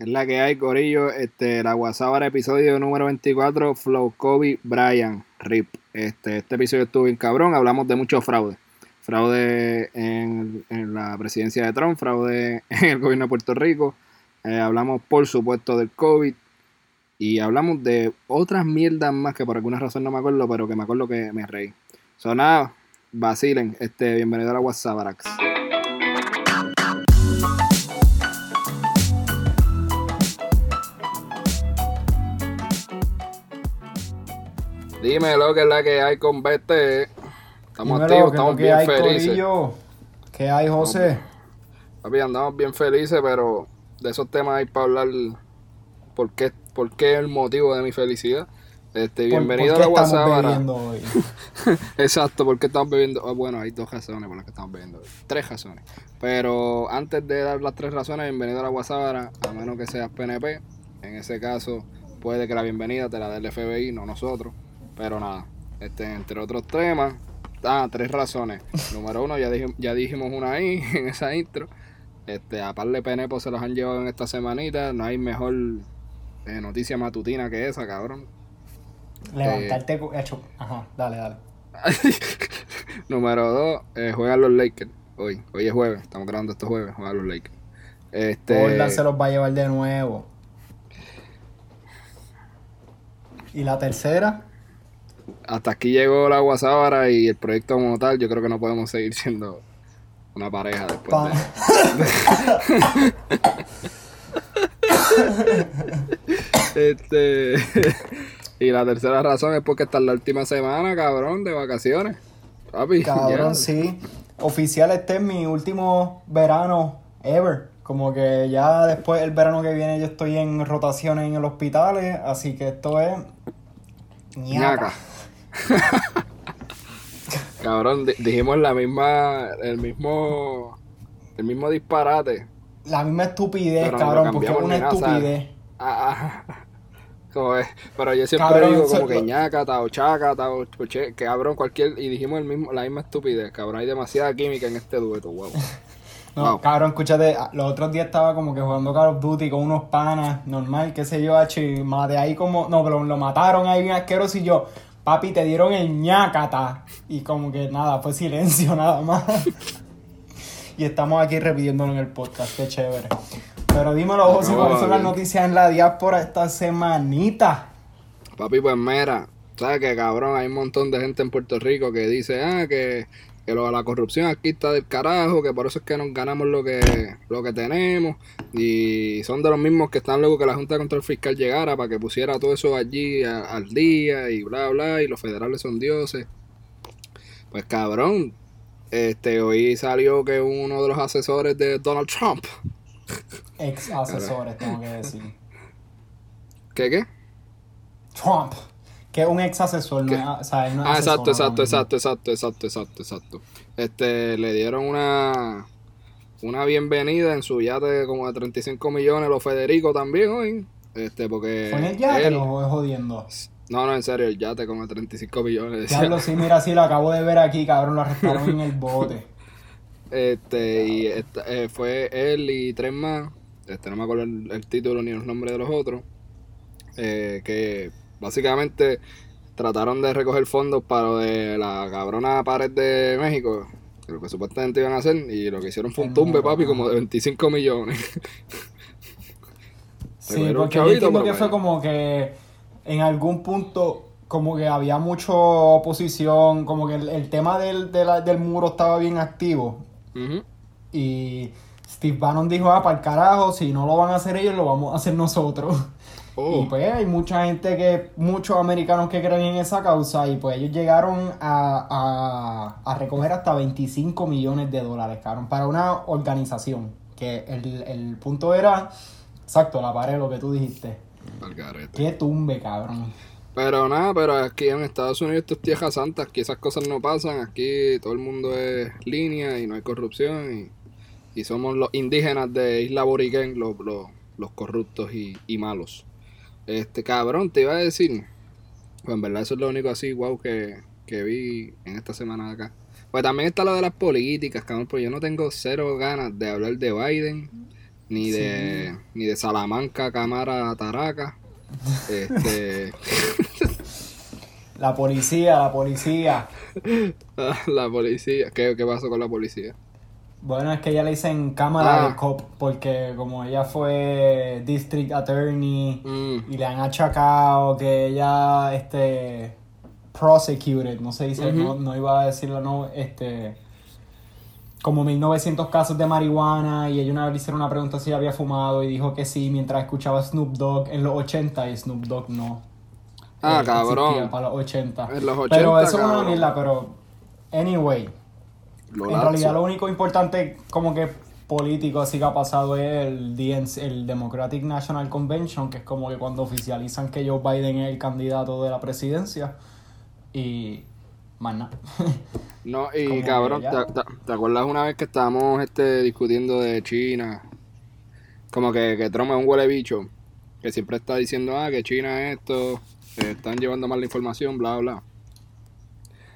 Es la que hay, Corillo. Este, la WhatsApp episodio número 24, Flow Kobe Brian Rip. Este, este episodio estuvo bien cabrón. Hablamos de mucho fraude. Fraude en, la presidencia de Trump, fraude en el gobierno de Puerto Rico. Eh, hablamos, por supuesto, del COVID. Y hablamos de otras mierdas más que por alguna razón no me acuerdo, pero que me acuerdo que me reí. So, nada, vacilen. Este, bienvenido a la WhatsApp, Arax. Dime lo que es la que hay con BT. Estamos activos, estamos bien felices. ¿Qué hay, José? Papi, andamos bien felices, pero de esos temas hay para hablar. ¿Por qué, por qué el motivo de mi felicidad? Este, bienvenido a la WhatsApp. Hoy? Exacto, porque estamos bebiendo. Ah, bueno, hay dos razones por las que estamos bebiendo. Tres razones. Pero antes de dar las tres razones, bienvenido a la WhatsApp, a menos que seas PNP. En ese caso, puede que la bienvenida te la dé el FBI, no nosotros. Pero nada, este, entre otros temas, ah, tres razones. Número uno, ya, ya dijimos una ahí en esa intro. Este, a par de penepos se los han llevado en esta semanita. No hay mejor eh, noticia matutina que esa, cabrón. Levantarte hecho. Ajá, dale, dale. Número dos, eh, juegan los Lakers. Hoy, hoy es jueves, estamos grabando estos jueves, juegan los Lakers. Este... se los va a llevar de nuevo. ¿Y la tercera? Hasta aquí llegó la guasábara y el proyecto como tal, yo creo que no podemos seguir siendo una pareja después de... este y la tercera razón es porque esta es la última semana, cabrón, de vacaciones. Papi, cabrón, sí. Oficial, este es mi último verano ever. Como que ya después el verano que viene yo estoy en rotaciones en el hospital, así que esto es ñaca. Cabrón, dijimos la misma, el mismo, el mismo disparate. La misma estupidez, cabrón, porque es una estupidez. Ah, ah. pero yo siempre digo como que ñaca, tao chaca, tao que cabrón, cualquier, y dijimos el mismo, la misma estupidez, cabrón, hay demasiada química en este dueto, wow. No, cabrón, escúchate, los otros días estaba como que jugando Call of Duty con unos panas, normal, qué sé yo, y de ahí como, no, pero lo mataron ahí bien asqueroso y yo, papi, te dieron el ñacata. Y como que nada, fue silencio nada más. y estamos aquí repitiéndolo en el podcast, qué chévere. Pero dímelo, José, ¿cuáles son las noticias en la diáspora esta semanita? Papi, pues mira, sabes que cabrón, hay un montón de gente en Puerto Rico que dice, ah, que que lo, la corrupción aquí está del carajo, que por eso es que nos ganamos lo que, lo que tenemos, y son de los mismos que están luego que la Junta de Control Fiscal llegara para que pusiera todo eso allí al día y bla bla, y los federales son dioses. Pues cabrón, este hoy salió que uno de los asesores de Donald Trump. Ex asesores, tengo que decir. ¿Qué qué? Trump que es un ex asesor, no o sea, Ah, exacto, exacto, exacto, exacto, exacto, exacto, exacto. Este, le dieron una una bienvenida en su yate de como de 35 millones, los Federico también hoy. Este, porque. ¿Fue en el yate él, o es jodiendo? No, no, en serio, el yate como de 35 millones. Diablo, sí, mira, sí, lo acabo de ver aquí, cabrón, lo arrestaron en el bote. Este, y eh, fue él y tres más. Este, no me acuerdo el, el título ni los nombres de los otros. Eh, que básicamente trataron de recoger fondos para lo de la cabrona pared de México, lo que supuestamente iban a hacer, y lo que hicieron fue un tumbe, papi, como de 25 millones. sí, porque yo entiendo que fue como que en algún punto como que había mucha oposición, como que el, tema del, del muro estaba bien activo. Y Steve Bannon dijo, ah, para el carajo, si no lo van a hacer ellos, lo vamos a hacer nosotros. Oh. Y pues hay mucha gente que, muchos americanos que creen en esa causa y pues ellos llegaron a, a, recoger hasta 25 millones de dólares, cabrón, para una organización. Que el, el punto era, exacto, la pared, lo que tú dijiste. Qué tumbe, cabrón. Pero nada, pero aquí en Estados Unidos esto es tierra santa, aquí esas cosas no pasan, aquí todo el mundo es línea y no hay corrupción y, y somos los indígenas de Isla Boriquén los, los, los corruptos y, y malos. Este, cabrón, te iba a decir. Pues en verdad eso es lo único así, wow, que, que vi en esta semana de acá. Pues también está lo de las políticas, cabrón, porque yo no tengo cero ganas de hablar de Biden, ni de, ni de Salamanca, Cámara, Taraca. Este. la policía, la policía. la policía. ¿Qué, ¿Qué pasó con la policía? Bueno, es que ella le dicen cámara de ah. cop porque como ella fue district attorney mm. y le han achacado que ella este prosecuted, no se dice, no, no, iba a decirlo, no, este como 1900 casos de marihuana y ella una vez le hicieron una pregunta si había fumado y dijo que sí mientras escuchaba Snoop Dogg en los 80 y Snoop Dogg no. Ah, eh, cabrón. Para los 80. En los 80 pero eso es una mierda, pero anyway. En realidad lo único importante como que político así que ha pasado es el, el Democratic National Convention, que es como que cuando oficializan que Joe Biden es el candidato de la presidencia y más nada. No, y cabrón, ¿te, acuerdas una vez que estábamos este, discutiendo de China? Como que, que Trump es un huele bicho, que siempre está diciendo, ah, que China es esto, están llevando mal la información, bla, bla.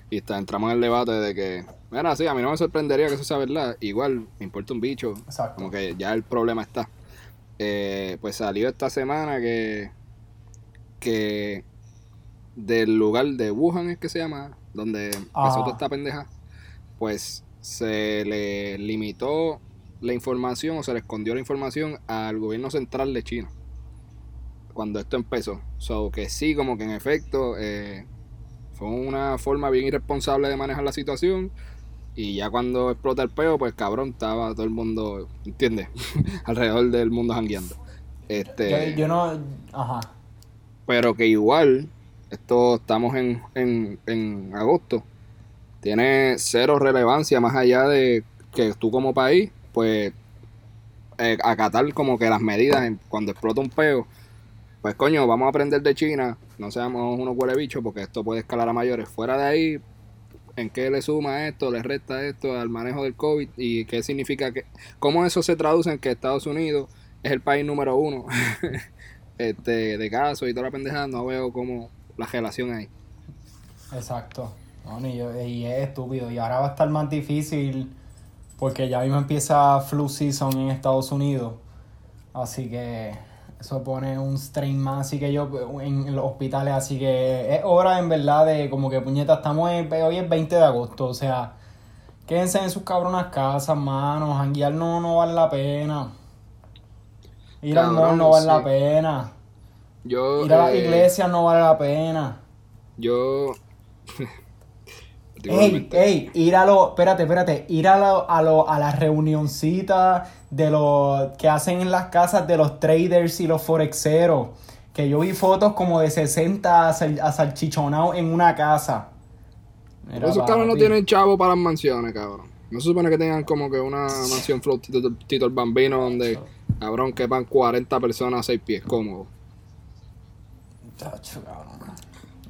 Y está, entramos en el debate de que, mira, sí, a mí no me sorprendería que eso sea verdad, igual me importa un bicho, como que ya el problema está. Eh, pues salió esta semana que, que del lugar de Wuhan es que se llama, donde empezó toda esta pendeja, pues se le limitó la información o se le escondió la información al gobierno central de China cuando esto empezó. So que sí, como que en efecto eh, fue una forma bien irresponsable de manejar la situación. Y ya cuando explota el peo, pues cabrón, estaba todo el mundo, ¿entiendes? Alrededor del mundo jangueando. Este, yo, no. Ajá. Pero que igual, esto estamos en, en, en agosto. Tiene cero relevancia más allá de que tú como país, pues, eh, acatar como que las medidas cuando explota un peo. Pues coño, vamos a aprender de China, no seamos unos huele bichos porque esto puede escalar a mayores. Fuera de ahí, ¿en qué le suma esto, le resta esto al manejo del COVID? ¿Y qué significa que, cómo eso se traduce en que Estados Unidos es el país número uno este, de casos y toda la pendejada? No veo como la relación ahí. Exacto. y es estúpido. Y ahora va a estar más difícil porque ya mismo empieza flu season en Estados Unidos. Así que eso pone un strain más. Así que yo en, los hospitales. Así que es hora en verdad de como que puñeta. Estamos hoy es 20 de agosto. O sea, quédense en sus cabronas casas, manos. Janguear no, no vale la pena. Ir al mall no vale la pena. Yo, Ir a la eh, iglesia no vale la pena. Yo. Ey, ey, ir a lo. Espérate, espérate. Ir a, lo, a, lo, a la reunioncita de los que hacen en las casas de los traders y los forexeros. Que yo vi fotos como de 60 salchichonados en una casa. esos cabros no tienen chavo para las mansiones, cabrón. No se supone que tengan como que una mansión flow Tito, el Bambino donde, cabrón, quepan 40 personas a 6 pies cómodos.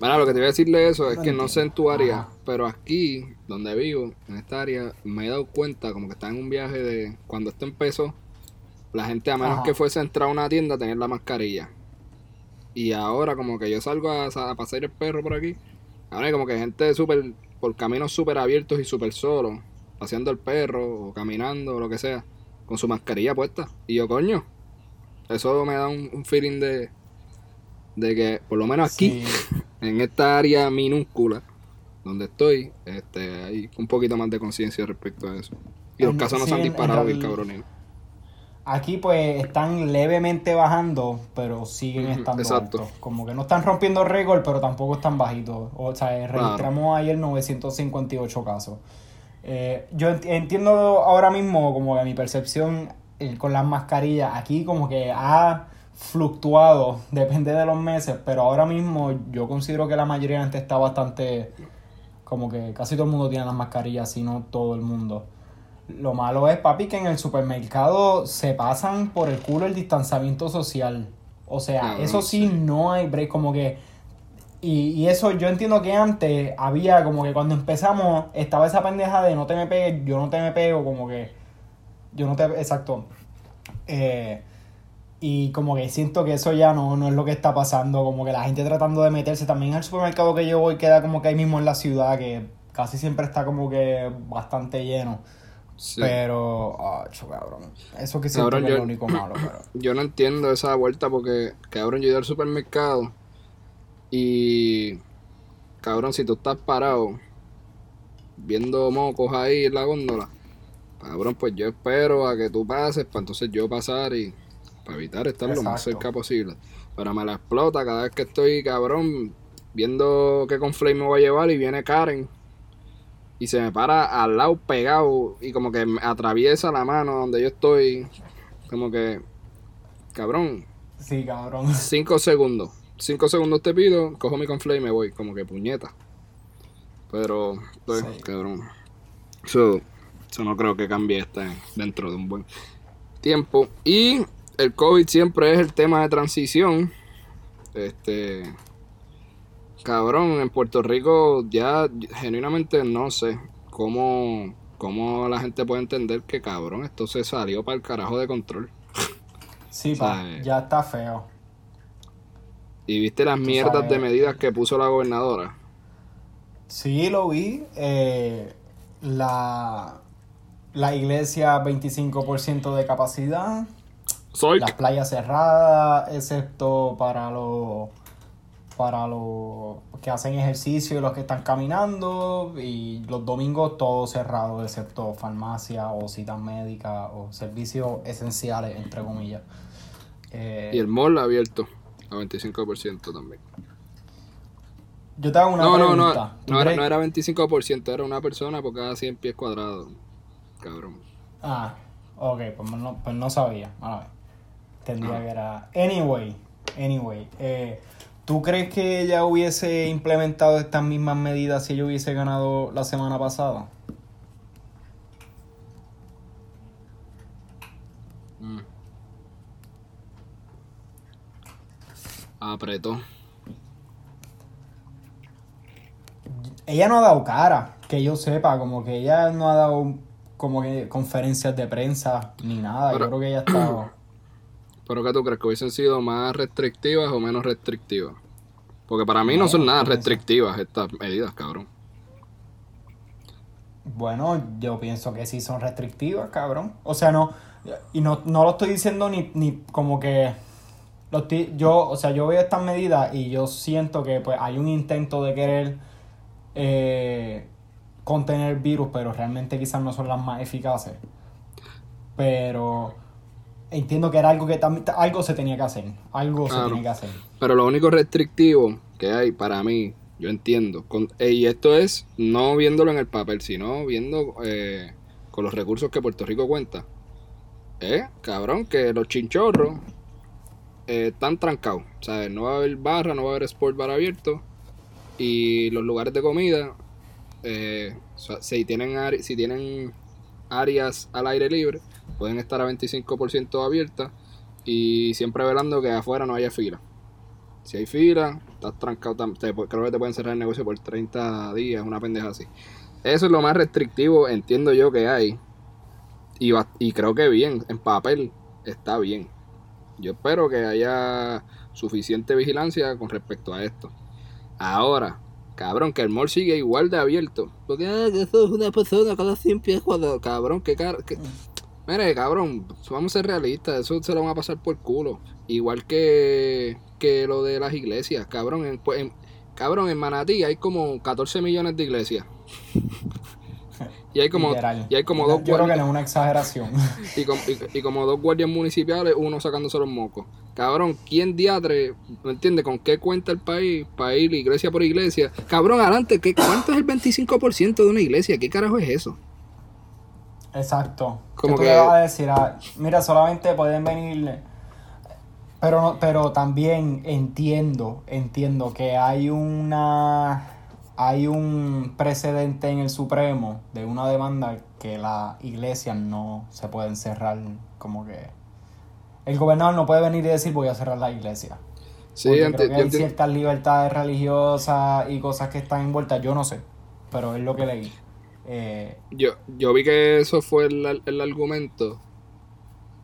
Bueno, lo que te voy a decirle eso es que no sé en tu área, pero aquí, donde vivo, en esta área, me he dado cuenta como que está en un viaje de cuando esto empezó, la gente a menos que fuese a entrar a una tienda a tener la mascarilla. Y ahora como que yo salgo a, a pasear el perro por aquí, ahora hay como que gente súper, por caminos súper abiertos y súper solos, paseando el perro o caminando o lo que sea, con su mascarilla puesta. Y yo, coño, eso me da un feeling de de que por lo menos aquí, en esta área minúscula donde estoy, este, hay un poquito más de conciencia respecto a eso. Y los casos no se han disparado bien cabronino. Aquí pues están levemente bajando, pero siguen estando altos. Como que no están rompiendo récord, pero tampoco están bajitos. O sea, registramos ayer 958 casos. Eh, yo entiendo ahora mismo como que mi percepción eh, con las mascarillas, aquí como que ha fluctuado, depende de los meses, pero ahora mismo yo considero que la mayoría de la gente está bastante, como que casi todo el mundo tiene las mascarillas, si no todo el mundo. Lo malo es, papi, que en el supermercado se pasan por el culo el distanciamiento social. O sea, eso sí, no hay break, como que... Y, y, eso yo entiendo que antes había como que cuando empezamos estaba esa pendeja de no te me pegues, yo no te me pego, como que... Yo no te... Exacto. Eh, y como que siento que eso ya no, no es lo que está pasando, como que la gente tratando de meterse también al supermercado que yo voy queda como que ahí mismo en la ciudad, que casi siempre está como que bastante lleno. Pero, oh, cabrón. Eso que siento es lo único malo, pero... Yo no entiendo esa vuelta porque, cabrón, yo he ido al supermercado y, cabrón, si tú estás parado viendo mocos ahí en la góndola, cabrón, pues yo espero a que tú pases para entonces yo pasar y para evitar estar lo más cerca posible. Pero me la explota cada vez que estoy, cabrón, viendo qué conflame me voy a llevar y viene Karen y se me para al lado pegado y como que me atraviesa la mano donde yo estoy. Como que, cabrón. Sí, cabrón. Cinco segundos. Cinco segundos te pido, cojo mi conflay y me voy. Como que puñeta. Pero, pues, cabrón. Eso, eso no creo que cambie este dentro de un buen tiempo. Y el COVID siempre es el tema de transición. Este Cabrón, en Puerto Rico ya genuinamente no sé cómo, cómo la gente puede entender que cabrón, esto se salió para el carajo de control. Sí, pa, ya está feo. ¿Y viste las mierdas de medidas que puso la gobernadora? Sí, lo vi. Eh, la, la iglesia 25% de capacidad. Soy. Las playas cerradas, excepto para los para los que hacen ejercicio y los que están caminando y los domingos todo cerrado excepto farmacia o citas médicas o servicios esenciales entre comillas. Eh, y el mall abierto a 25% también. Yo te hago una no, pregunta no, no, no era, no era 25% era una persona por cada 100 pies cuadrados cabrón. Ah ok pues no, pues no sabía a ver tendría que era anyway anyway eh ¿Tú crees que ella hubiese implementado estas mismas medidas si ella hubiese ganado la semana pasada? Mm. Apretó. Ella no ha dado cara, que yo sepa, como que ella no ha dado como que conferencias de prensa ni nada. yo creo que ella ha estado ¿Pero qué tú crees? ¿Que hubiesen sido más restrictivas o menos restrictivas? Porque para mí no, son nada restrictivas estas medidas, cabrón. Bueno, yo pienso que sí son restrictivas, cabrón. O sea, no. Y no, lo estoy diciendo ni, ni como que. yo, o sea, yo veo estas medidas y yo siento que pues hay un intento de querer eh, contener el virus, pero realmente quizás no son las más eficaces. Pero entiendo que era algo que también algo se tenía que hacer. Algo se tenía que hacer. Pero lo único restrictivo que hay para mí, yo entiendo, eh, y esto es no viéndolo en el papel, sino viendo eh, con los recursos que Puerto Rico cuenta. Eh, cabrón, que los chinchorros eh, están trancados. ¿Sabes? No va a haber barra, no va a haber sport bar abierto. Y los lugares de comida, si, tienen, si tienen áreas al aire libre, pueden estar a 25% abiertas y siempre velando que afuera no haya fila. Si hay fila, estás trancado, creo que te pueden cerrar el negocio por 30 días, una pendeja así. Eso es lo más restrictivo, entiendo yo que hay. Y, y creo que bien, en papel está bien. Yo espero que haya suficiente vigilancia con respecto a esto. Ahora, cabrón, que el mall sigue igual de abierto. Porque ah, eso es una persona cada 100 pies cuadrados. Cabrón, que, que Mire, cabrón, vamos a ser realistas, eso se lo van a pasar por culo. Igual que, que lo de las iglesias, cabrón. En, pues, cabrón, en Manatí hay como 14 millones de iglesias. y hay como, y hay como dos Yo creo que no es una exageración. y, como dos guardias municipales, uno sacándose los mocos. Cabrón, ¿quién diatre, no entiende con qué cuenta el país para ir iglesia por iglesia? Cabrón, adelante, ¿qué, ¿cuánto es el 25% de una iglesia? ¿Qué carajo es eso? Exacto. Como que... a decir? Ah, mira, solamente pueden venir... Pero, no, pero también entiendo, entiendo que hay una... Hay un precedente en el Supremo de una demanda que las iglesias no se pueden cerrar como que... El gobernador no puede venir y decir voy a cerrar la iglesia. Sí, creo que hay ciertas libertades religiosas y cosas que están envueltas, yo no sé, pero es lo que leí. Eh, yo, yo vi que eso fue el, el, argumento.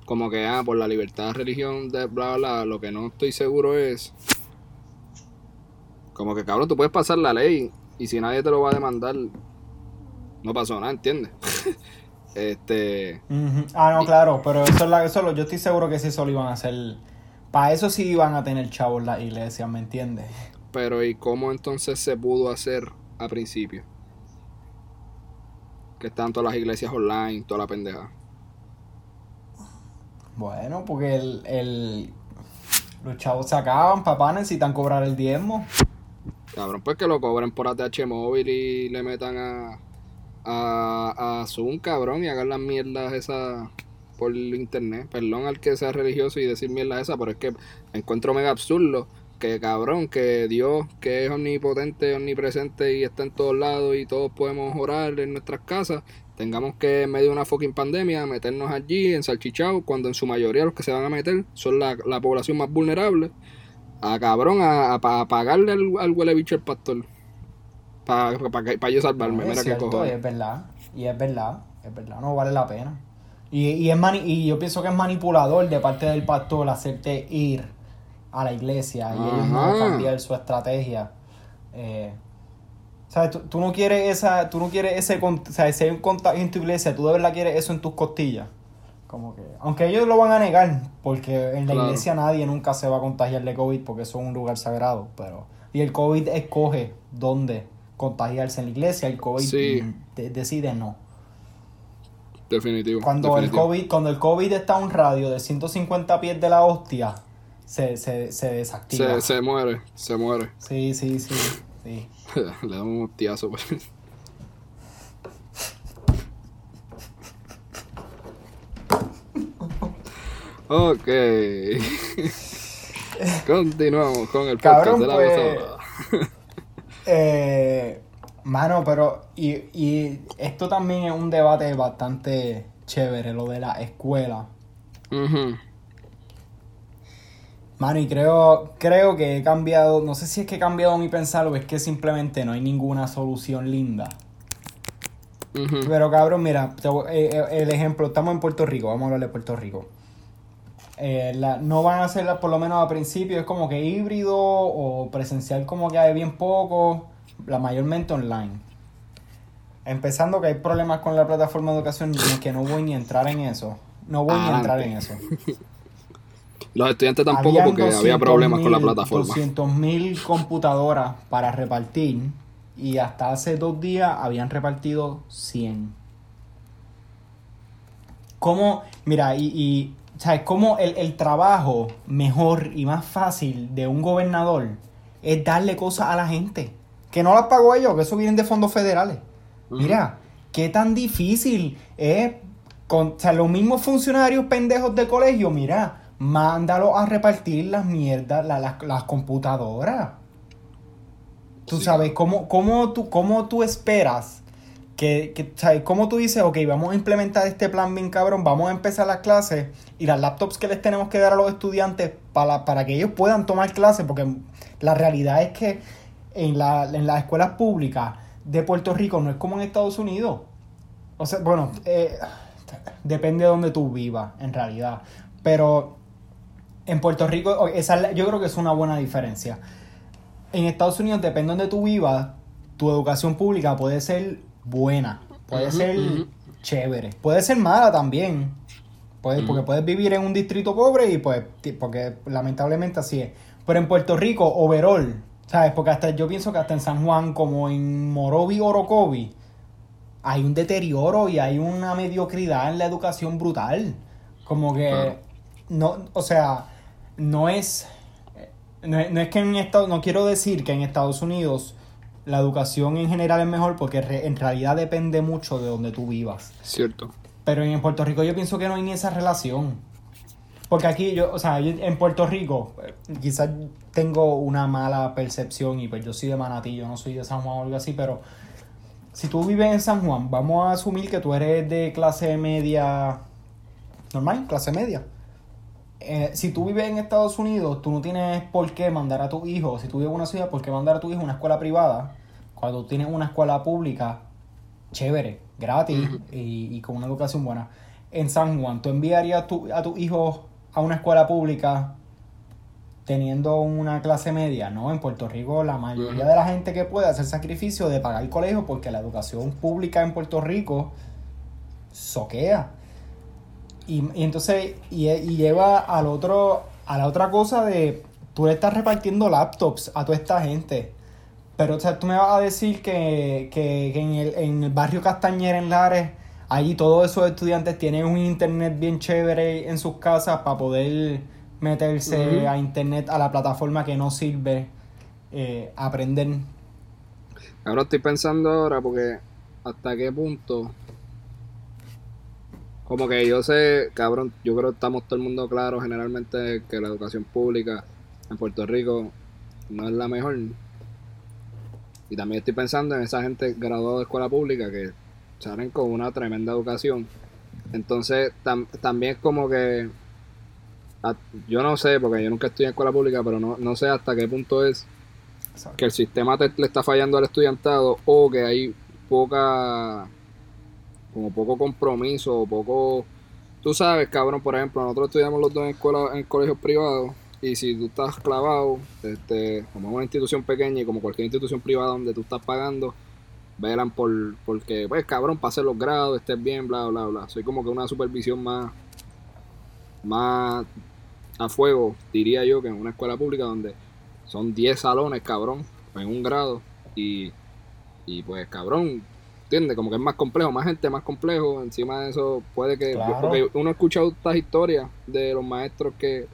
Como que, ah, por la libertad de religión, de bla, bla, lo que no estoy seguro es. Como que, cabrón, tú puedes pasar la ley y si nadie te lo va a demandar, no pasó nada, ¿entiendes? Este. Ah, no, claro, pero eso, es la, eso yo estoy seguro que sí, eso lo iban a hacer. Para eso sí iban a tener chavos la iglesia, ¿me entiendes? Pero, ¿y cómo entonces se pudo hacer a principio? Que están todas las iglesias online, toda la pendeja. Bueno, porque el, el, los chavos se acaban, papá, necesitan cobrar el diezmo. Cabrón, pues que lo cobren por ATH móvil y le metan a, a, a Zoom, cabrón, y hagan las mierdas esas por internet. Perdón al que sea religioso y decir mierdas esas, pero es que encuentro mega absurdo que cabrón, que Dios, que es omnipotente, omnipresente y está en todos lados y todos podemos orar en nuestras casas, tengamos que en medio de una fucking pandemia meternos allí en salchichao cuando en su mayoría los que se van a meter son la, población más vulnerable a cabrón a, a, pagarle al, al, huele bicho el pastor para pa, yo salvarme mira qué cojones. y es verdad y es verdad es verdad no vale la pena y, y, es y yo pienso que es manipulador de parte del pastor hacerte ir a la iglesia y ellos no cambiar su estrategia eh, ¿Sabes? Tú, no quieres esa, tú no quieres ese, o sea, si hay un contagio en tu iglesia, tú de verdad quieres eso en tus costillas. Como que, aunque ellos lo van a negar, porque en la iglesia nadie nunca se va a contagiar de COVID porque eso es un lugar sagrado, pero y el COVID escoge dónde contagiarse en la iglesia, el COVID decide no. Definitivo. Cuando el COVID, cuando el COVID está a un radio de 150 pies de la hostia, se, se, se desactiva. Se, se muere, se muere. Sí, sí, sí. Sí. Le damos un hostiazo. Pues. ok. Continuamos con el podcast de la pues, eh, Mano, pero. Y, y esto también es un debate bastante chévere, lo de la escuela. Mano, y creo, creo que he cambiado, no sé si es que he cambiado mi pensar o es que simplemente no hay ninguna solución linda. Pero cabrón, mira, eh, eh, el ejemplo, estamos en Puerto Rico, vamos a hablar de Puerto Rico. Eh, no van a ser, por lo menos al principio, es como que híbrido o presencial como que hay bien poco, la mayormente online. Empezando que hay problemas con la plataforma de educación, que no voy ni a entrar en eso. No voy ni a entrar en eso. Los estudiantes tampoco porque había problemas con la plataforma. 200.000 computadoras para repartir y hasta hace dos días habían repartido 100. ¿Cómo? Mira, y, y ¿sabes? Cómo el, el trabajo mejor y más fácil de un gobernador es darle cosas a la gente. Que no las pagó ellos, que eso vienen de fondos federales. Mira, qué tan difícil es con o sea, los mismos funcionarios pendejos de colegio, mira, mándalo a repartir las mierdas, las, computadoras. Tú sabes, ¿cómo, cómo, tú, ¿cómo tú esperas que, que, ¿sabes? ¿Cómo tú dices, ok, vamos a implementar este plan bien cabrón, vamos a empezar las clases y las laptops que les tenemos que dar a los estudiantes para, para que ellos puedan tomar clases? Porque la realidad es que en, la, en las escuelas públicas de Puerto Rico no es como en Estados Unidos. O sea, bueno, eh, depende de donde tú vivas, en realidad. Pero en Puerto Rico, esa, yo creo que es una buena diferencia. En Estados Unidos, depende de donde tú vivas, tu educación pública puede ser buena, puede ser chévere, puede ser mala también. Puede, Porque puedes vivir en un distrito pobre y pues, porque lamentablemente así es. Pero en Puerto Rico, overall, ¿sabes? Porque hasta yo pienso que hasta en San Juan, como en Morovi, Orocovi, hay un deterioro y hay una mediocridad en la educación brutal. Como que, no, o sea, no es, no es, que en Estados, no quiero decir que en Estados Unidos la educación en general es mejor porque en realidad depende mucho de donde tú vivas. Cierto. Pero en Puerto Rico yo pienso que no hay ni esa relación. Porque aquí yo, o sea, en Puerto Rico quizás tengo una mala percepción y pues yo soy de Manatí, yo no soy de San Juan o algo así, pero si tú vives en San Juan, vamos a asumir que tú eres de clase media normal, clase media. Eh, si tú vives en Estados Unidos, tú no tienes por qué mandar a tu hijo, si tú vives en una ciudad, por qué mandar a tu hijo a una escuela privada, cuando tú tienes una escuela pública chévere, gratis y, con una educación buena. En San Juan, ¿tú enviarías tu, a tu hijo a una escuela pública teniendo una clase media? No, en Puerto Rico la mayoría de la gente que puede hacer sacrificio de pagar el colegio porque la educación pública en Puerto Rico soquea. Y, entonces, y, lleva al otro, a la otra cosa de, tú le estás repartiendo laptops a toda esta gente. Pero, o sea, tú me vas a decir que, en, el, en el barrio Castañera, en Lares, allí todos esos estudiantes tienen un internet bien chévere en sus casas para poder meterse a internet, a la plataforma que no sirve, eh, aprender. Ahora estoy pensando ahora porque hasta qué punto como que yo sé, cabrón, yo creo que estamos todo el mundo claro generalmente que la educación pública en Puerto Rico no es la mejor. Y también estoy pensando en esa gente graduada de escuela pública que salen con una tremenda educación. Entonces, también es como que. yo no sé, porque yo nunca estudié en escuela pública, pero no, no sé hasta qué punto es que el sistema le está fallando al estudiantado o que hay poca como poco compromiso poco tú sabes cabrón por ejemplo nosotros estudiamos los dos en escuela en colegios privados y si tú estás clavado este como una institución pequeña y como cualquier institución privada donde tú estás pagando velan por porque pues cabrón pase los grados estés bien bla bla bla. Soy como que una supervisión más más a fuego diría yo que en una escuela pública donde son 10 salones cabrón en un grado y y pues cabrón ¿Entiendes? Como que es más complejo, más gente, más complejo. Encima de eso, puede que. Porque uno ha escuchado estas historias de los maestros que.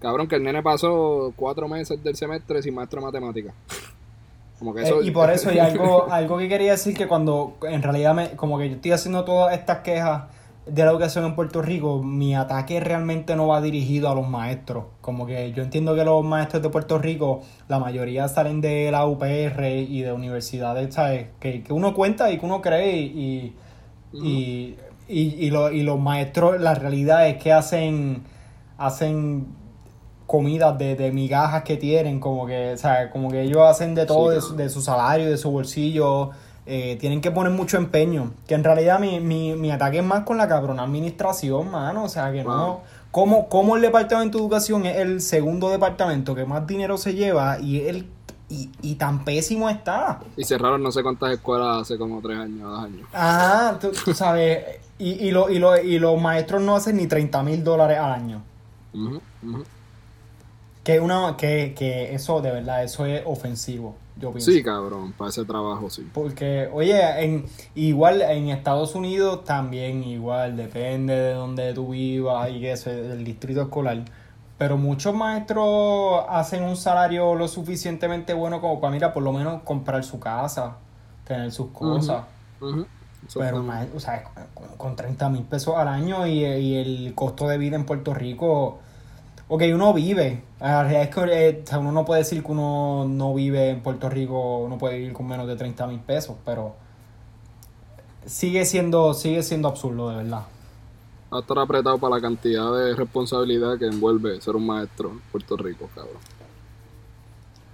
Cabrón, que el nene pasó cuatro meses del semestre sin maestro de matemáticas. Como que eso... Eh, y por eso, y algo, algo que quería decir que cuando en realidad me, como que yo estoy haciendo todas estas quejas de la educación en Puerto Rico, mi ataque realmente no va dirigido a los maestros. Como que yo entiendo que los maestros de Puerto Rico, la mayoría salen de la UPR y de universidades, ¿sabes? Que, que uno cuenta y que uno cree y, y, y, los maestros, la realidad es que hacen, hacen comidas de, de migajas que tienen, como que, ¿sabes? Como que ellos hacen de todo, de, su, de su salario, de su bolsillo eh, tienen que poner mucho empeño. Que en realidad mi, mi, mi, ataque es más con la cabrona administración, mano. O sea, que no. Como, como el departamento de educación es el segundo departamento que más dinero se lleva y el y, y, tan pésimo está. Y cerraron no sé cuántas escuelas hace como tres años, dos años. Ah, tú, sabes, y, y, lo, y, lo, y los maestros no hacen ni 30 mil dólares al año. Que, una, que, que eso, de verdad, eso es ofensivo. Sí, cabrón, para ese trabajo sí. Porque, oye, en, igual en Estados Unidos también igual, depende de donde tú vivas y eso, el distrito escolar. Pero muchos maestros hacen un salario lo suficientemente bueno como para, mira, por lo menos comprar su casa, tener sus cosas. Pero, o sea, con, 30 mil pesos al año y, y el costo de vida en Puerto Rico Ok, uno vive. es que eh, uno no puede decir que uno no vive en Puerto Rico, no puede vivir con menos de 30 mil pesos, pero sigue siendo, sigue siendo absurdo, de verdad. Va a estar apretado para la cantidad de responsabilidad que envuelve ser un maestro en Puerto Rico, cabrón.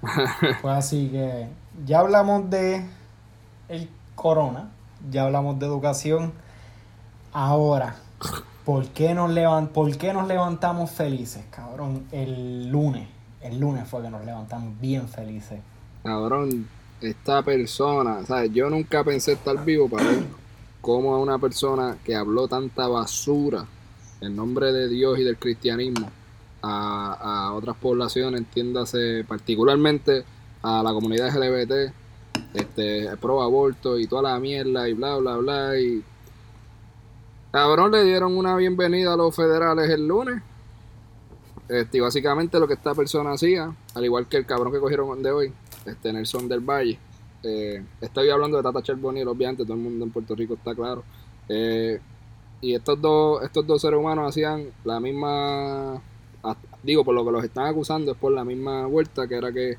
Pues así que ya hablamos de el corona, ya hablamos de educación. Ahora, ¿Por qué, nos ¿Por qué nos levantamos felices, cabrón? El lunes. El lunes fue que nos levantamos bien felices. Cabrón, esta persona, ¿sabes? Yo nunca pensé estar vivo para ver cómo a una persona que habló tanta basura en nombre de Dios y del cristianismo a, a otras poblaciones, entiéndase particularmente a la comunidad LGBT, este, pro aborto y toda la mierda y bla, bla, bla, y Cabrón, le dieron una bienvenida a los federales el lunes. Este, básicamente lo que esta persona hacía, al igual que el cabrón que cogieron de hoy, este Nelson del Valle. Eh, estoy hablando de Tata Charbonnier, obviamente, todo el mundo en Puerto Rico está claro. Eh, y estos dos, estos dos seres humanos hacían la misma, digo, por lo que los están acusando es por la misma vuelta, que era que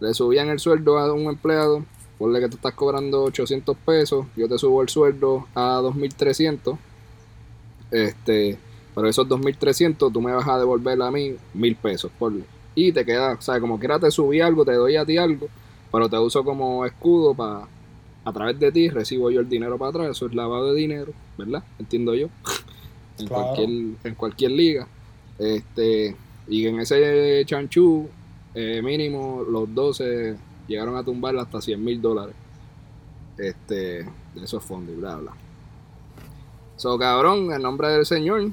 le subían el sueldo a un empleado, ponle que tú estás cobrando 800 pesos, yo te subo el sueldo a 2300 este, pero esos 2.300 tú me vas a devolver a mí mil pesos por y te queda, o sea, como quiera te subí algo, te doy a ti algo, pero te uso como escudo para a través de ti recibo yo el dinero para atrás, eso es lavado de dinero, ¿verdad? Entiendo yo. en cualquier en cualquier liga. Este, y en ese chanchú eh, mínimo los 12 llegaron a tumbar hasta 100 mil dólares este, de esos fondos y bla bla. So, cabrón, en nombre del Señor,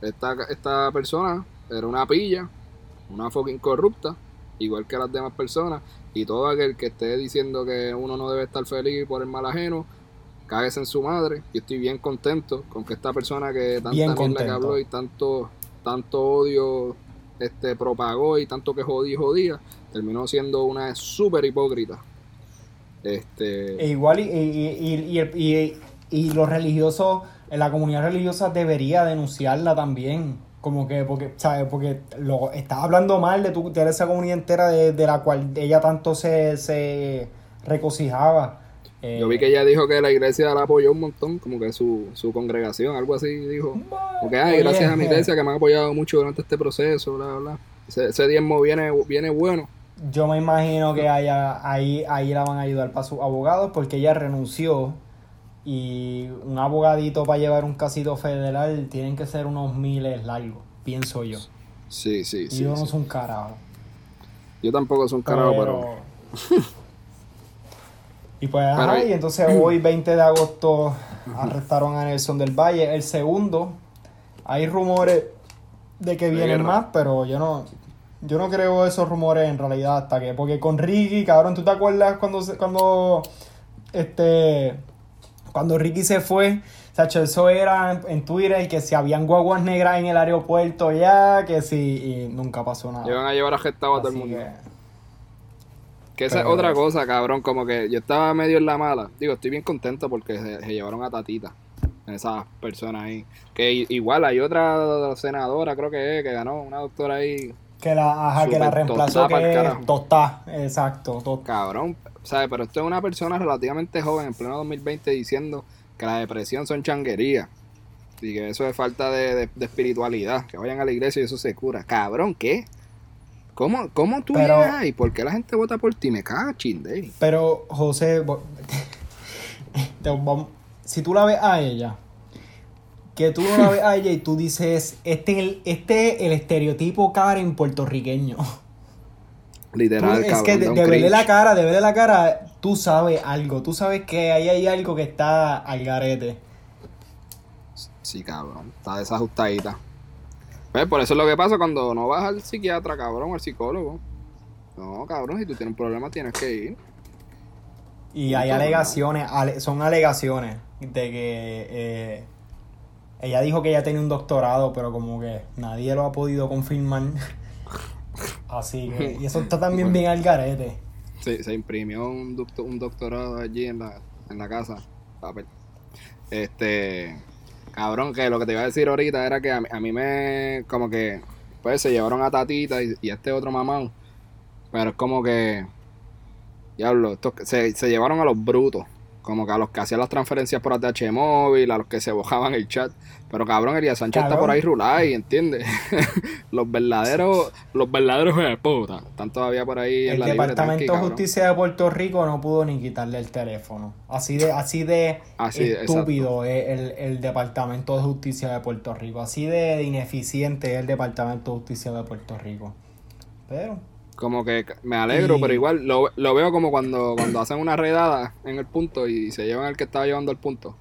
esta, esta persona era una pilla, una fucking corrupta, igual que las demás personas. Y todo aquel que esté diciendo que uno no debe estar feliz por el mal ajeno, cáguese en su madre. Y estoy bien contento con que esta persona que tanta mierda que habló y tanto, tanto odio este, propagó y tanto que jodía y jodía, terminó siendo una súper hipócrita. Este... E igual y, y, y, y, los religiosos, la comunidad religiosa debería denunciarla también. Como que, porque, ¿sabes? Porque lo, estaba hablando mal de, tu, de esa comunidad entera de, la cual ella tanto se, se regocijaba. Yo vi que ella dijo que la iglesia la apoyó un montón, como que su, su congregación, algo así dijo. Porque, ay, gracias a mi iglesia que me han apoyado mucho durante este proceso, bla, bla. Ese, ese diezmo viene, viene bueno. Yo me imagino que haya, ahí, ahí la van a ayudar para sus abogados porque ella renunció y un abogadito para llevar un casito federal tienen que ser unos miles largos, pienso yo. Sí, sí, sí. yo no soy un carajo. Yo tampoco soy un carajo, pero... y pues, y entonces hoy, 20 de agosto, arrestaron a Nelson del Valle. El segundo, hay rumores de que vienen más, pero yo no, yo no creo esos rumores en realidad hasta que, porque con Ricky, cabrón, ¿tú te acuerdas cuando, cuando, este, cuando Ricky se fue? Sacho, eso era en, Twitter y que si habían guaguas negras en el aeropuerto ya, que si, y nunca pasó nada. Llevan a llevar a a todo el mundo. Que, esa es otra cosa, cabrón, como que yo estaba medio en la mala. Digo, estoy bien contento porque se, llevaron a Tatita esas personas ahí. Que igual hay otra senadora, creo que es, que ganó, una doctora ahí que la, ajá, que la reemplazó que es Tostá, exacto. Cabrón, ¿sabes? Pero esto es una persona relativamente joven, en pleno 2020, diciendo que la depresión son changuerías. Y que eso es falta de, espiritualidad. Que vayan a la iglesia y eso se cura. Cabrón, ¿qué? ¿Cómo, cómo tú pero, llegas ¿Por qué la gente vota por ti? Me caga chinde. Pero, José, si tú la ves a ella, que tú no la ves a ella y tú dices, este es el, este el estereotipo Karen puertorriqueño. Literal, Es que de, verle la cara, de verle la cara, tú sabes algo. Tú sabes que ahí hay algo que está al garete. Sí, cabrón. Está desajustadita. Pues por eso es lo que pasa cuando no vas al psiquiatra, cabrón, al psicólogo. No, cabrón, si tú tienes un problema tienes que ir. Y hay alegaciones, son alegaciones de que eh, ella dijo que ella tenía un doctorado, pero como que nadie lo ha podido confirmar. Así que, y eso está también bien al garete. Sí, se imprimió un, un doctorado allí en la, en la casa. Este. Cabrón, que lo que te iba a decir ahorita era que a mí, me. Como que. Pues se llevaron a Tatita y, a este otro mamón. Pero es como que. Diablo, se, se llevaron a los brutos como que a los que hacían las transferencias por ATH móvil, a los que se bojaban el chat. Pero cabrón, Elías Sánchez está por ahí rulay, ¿entiendes? los verdaderos, los verdaderos de puta, están todavía por ahí el en la Departamento de Justicia de Puerto Rico no pudo ni quitarle el teléfono. Así de, así de estúpido es el, el, Departamento de Justicia de Puerto Rico. Así de ineficiente es el Departamento de Justicia de Puerto Rico. Pero como que me alegro, pero igual lo, lo, veo como cuando, cuando hacen una redada en el punto y se llevan al que estaba llevando el punto.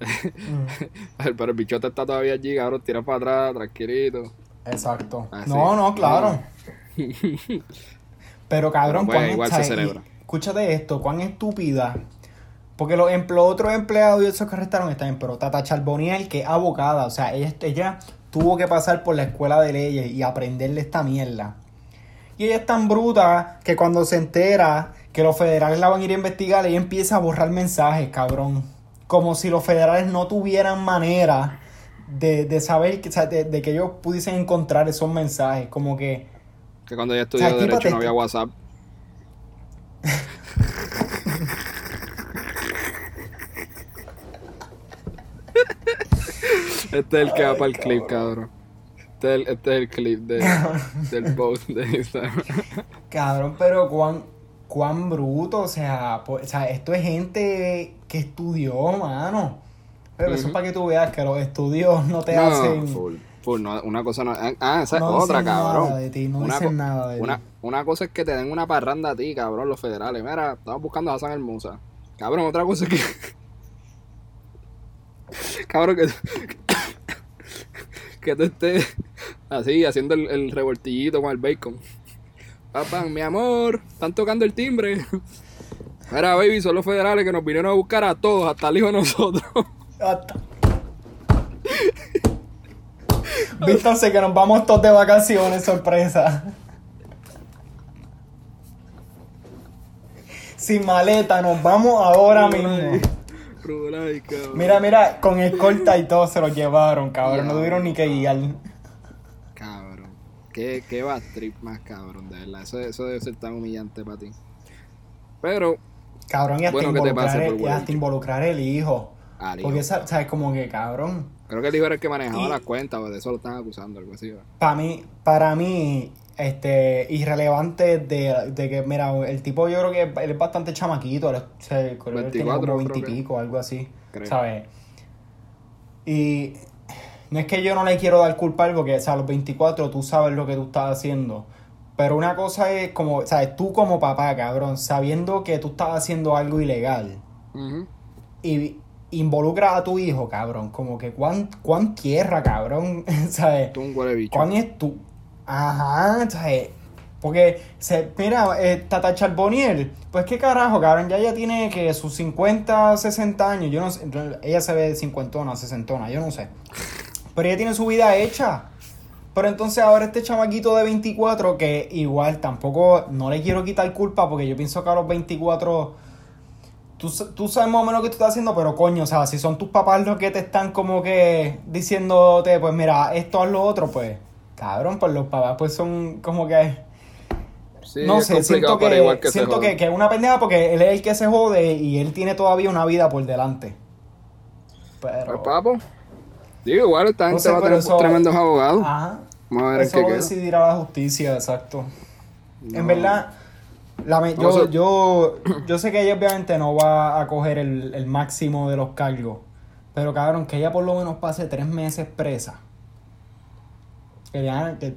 Mm. pero el bichote está todavía allí, cabrón, tira para atrás, tranquilito. Exacto. No, no, claro. pero cabrón, pues, igual se celebra. escúchate esto, cuán estúpida. Porque los, los otros empleados y esos que arrestaron están pero Tata Charboniel, que es abogada, o sea, ella, ella tuvo que pasar por la escuela de leyes y aprenderle esta mierda. Y ella es tan bruta que cuando se entera que los federales la van a ir a investigar, ella empieza a borrar mensajes, cabrón. Como si los federales no tuvieran manera de, saber, que, de, que ellos pudiesen encontrar esos mensajes. Como que... Que cuando ella estudió Derecho no había WhatsApp. este es el que va para el clip, cabrón. Este, este es el, clip de, del post de Instagram. Cabrón, pero cuán, cuán bruto, o sea, o sea, esto es gente que estudió, mano. Pero eso es para que tú veas que los estudios no te hacen. Full, full, no, una cosa no. Ah, esa es otra, cabrón. Nada de ti, no una, dicen nada de una, ti. una cosa es que te den una parranda a ti, cabrón, los federales. Mira, estamos buscando a Hassan Hermosa. Cabrón, otra cosa es que. cabrón, que, que tú estés así, haciendo el, el revoltillito con el bacon. Papá, mi amor, están tocando el timbre. Mira, baby, son los federales que nos vinieron a buscar a todos, hasta el hijo de nosotros. Hasta. Vístanse que nos vamos todos de vacaciones, sorpresa. Sin maleta, nos vamos ahora mismo. Mira, mira, con escolta y todo se lo llevaron, cabrón. No tuvieron ni que guiar. Cabrón. Qué, qué va trip más, cabrón, de verdad. Eso, eso debe ser tan humillante para ti. Pero. Cabrón, y hasta, involucrar, el, y hasta involucrar el hijo. Porque, ¿sabes? Como que, cabrón. Creo que el hijo era el que manejaba las cuentas, de eso lo están acusando, algo así. Para mí, para mí, este, irrelevante de, de, que, mira, el tipo yo creo que él es bastante chamaquito, él, él tiene como 20 y pico, algo así, ¿sabes? Y no es que yo no le quiero dar culpa porque, o sea, a los 24 tú sabes lo que tú estás haciendo. Pero una cosa es como, ¿sabes? Tú como papá, cabrón, sabiendo que tú estás haciendo algo ilegal. Y involucra a tu hijo, cabrón. Como que cuán, cuán tierra, cabrón. ¿Sabes? Tú un bicho. ¿Cuán es tú? Ajá, ¿sabes? Porque, se, mira, eh, Tata Charboniel, pues qué carajo, cabrón, ya ella tiene que sus 50, 60 años, yo no sé, ella se ve cincuentona, sesentona, yo no sé. Pero ella tiene su vida hecha. Pero entonces ahora este chamaquito de 24, que igual tampoco, no le quiero quitar culpa, porque yo pienso que a los 24, tú, tú sabes más o menos lo que tú estás haciendo, pero coño, o sea, si son tus papás los que te están como que diciéndote, pues mira, esto es lo otro, pues cabrón, pues los papás pues son como que... no sé, siento que, siento que, es una pendeja porque él es el que se jode y él tiene todavía una vida por delante. Pero... Pues papo, digo, igual esta gente va a tener tremendos abogados. Ajá. Vamos a ver eso decidirá la justicia, exacto. En verdad, yo, yo, yo sé que ella obviamente no va a coger el, el máximo de los cargos. Pero cabrón, que ella por lo menos pase tres meses presa que,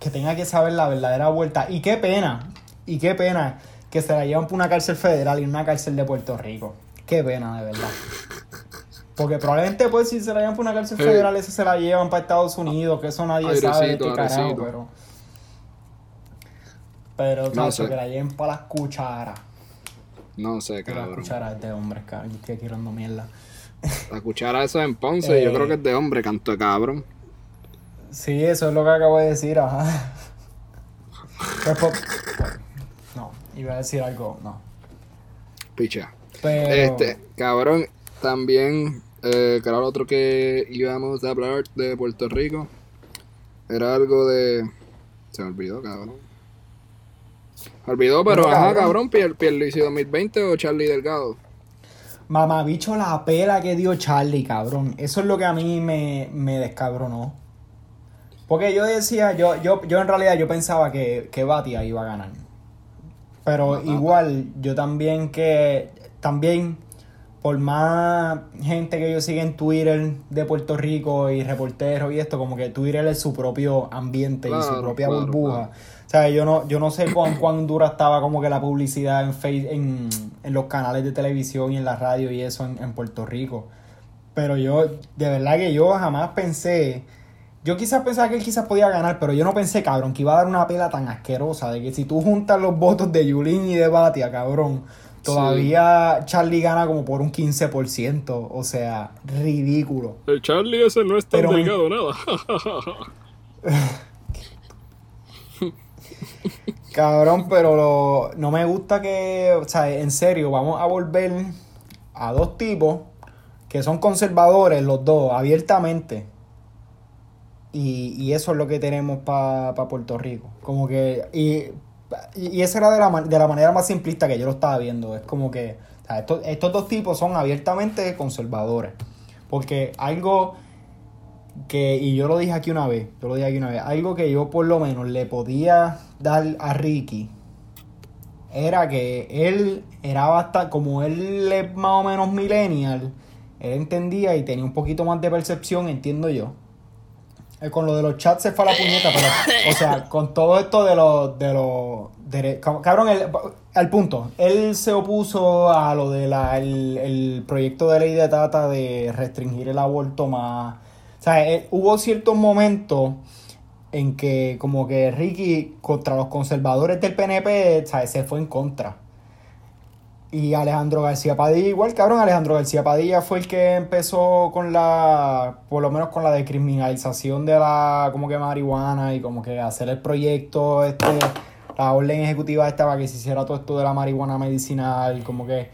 que, tenga que saber la verdadera vuelta. Y qué pena, y qué pena que se la llevan por una cárcel federal y una cárcel de Puerto Rico. Qué pena, de verdad. Porque probablemente, pues, si se la llevan por una cárcel federal, esa se la llevan para Estados Unidos, que eso nadie sabe qué carajo, pero. Pero, no sé. que la lleven para las cucharas. No sé, cabrón. La cuchara es de hombre, cabrón. Yo estoy aquí mierda. La cuchara eso es en Ponce, yo eh, creo que es de hombre, canto de cabrón. Sí, eso es lo que acabo de decir, ajá. no, iba a decir algo, no. Picha. Este, cabrón, también, eh, que era lo otro que íbamos a hablar de Puerto Rico. Era algo de. Se me olvidó, cabrón. Me olvidó, pero ajá, cabrón, Pier, Pierluisi 2020 o Charlie Delgado. Mamá, bicho, la pela que dio Charlie, cabrón. Eso es lo que a mí me, me descabronó. Porque yo decía, yo, yo, yo en realidad yo pensaba que, que Batia iba a ganar. Pero igual, yo también que, también, por más gente que yo siga en Twitter de Puerto Rico y reporteros y esto, como que Twitter es su propio ambiente y su propia burbuja. O sea, yo no, yo no sé cuán, cuán dura estaba como que la publicidad en, face, en, en los canales de televisión y en la radio y eso en, en Puerto Rico. Pero yo, de verdad que yo jamás pensé yo quizás pensaba que él quizás podía ganar, pero yo no pensé, cabrón, que iba a dar una pela tan asquerosa de que si tú juntas los votos de Yulín y de Batia, cabrón, todavía Charlie gana como por un 15%. O sea, ridículo. El Charlie ese no está tan delgado nada. cabrón, pero no me gusta que, o sea, en serio, vamos a volver a dos tipos que son conservadores, los dos, abiertamente y, y eso es lo que tenemos para Puerto Rico. Como que. Y, y esa era de la, de la manera más simplista que yo lo estaba viendo. Es como que. estos, estos dos tipos son abiertamente conservadores. Porque algo que, y yo lo dije aquí una vez, yo lo dije aquí una vez, algo que yo por lo menos le podía dar a Ricky era que él era bastante, como él es más o menos millennial, él entendía y tenía un poquito más de percepción, entiendo yo, con lo de los chats se fue a la puñeta, pero, o sea, con todo esto de los, de los, cabrón, el, al punto, él se opuso a lo de la, el, proyecto de ley de Tata de restringir el aborto más, o sea, eh, hubo ciertos momentos en que como que Ricky contra los conservadores del PNP, ¿sabes? se fue en contra. Y Alejandro García Padilla, igual cabrón, Alejandro García Padilla fue el que empezó con la, por lo menos con la descriminalización de la, como que marihuana y como que hacer el proyecto, este, la orden ejecutiva estaba que se hiciera todo esto de la marihuana medicinal, como que,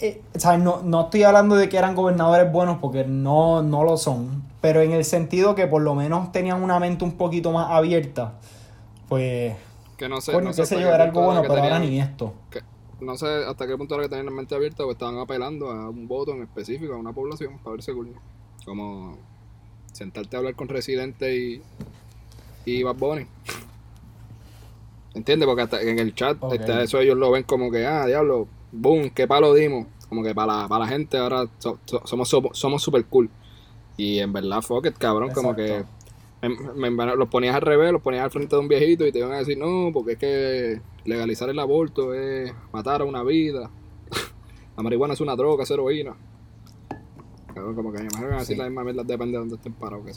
eh, ¿sabes? No, no estoy hablando de que eran gobernadores buenos porque no, no lo son, pero en el sentido que por lo menos tenían una mente un poquito más abierta, pues... Que no sé, no sé, yo, era algo bueno, pero ahora ni esto no sé hasta qué punto era que tenían la mente abierta o estaban apelando a un voto en específico, a una población, para verse cool. Como sentarte a hablar con residentes y, y Bad Bunny. ¿Entiendes? Porque hasta en el chat este, eso ellos lo ven como que, ah, diablo, boom, qué palo dimos. Como que para la, para la gente ahora somos, somos super cool. Y en verdad, fuck it, cabrón, como que me, los ponías al revés, los ponías al frente de un viejito y te iban a decir, no, porque es que legalizar el aborto es matar a una vida. la marihuana es una droga, es heroína. Cabrón, como que me imagino que van a decir la misma mierda, depende de dónde estén parados. Que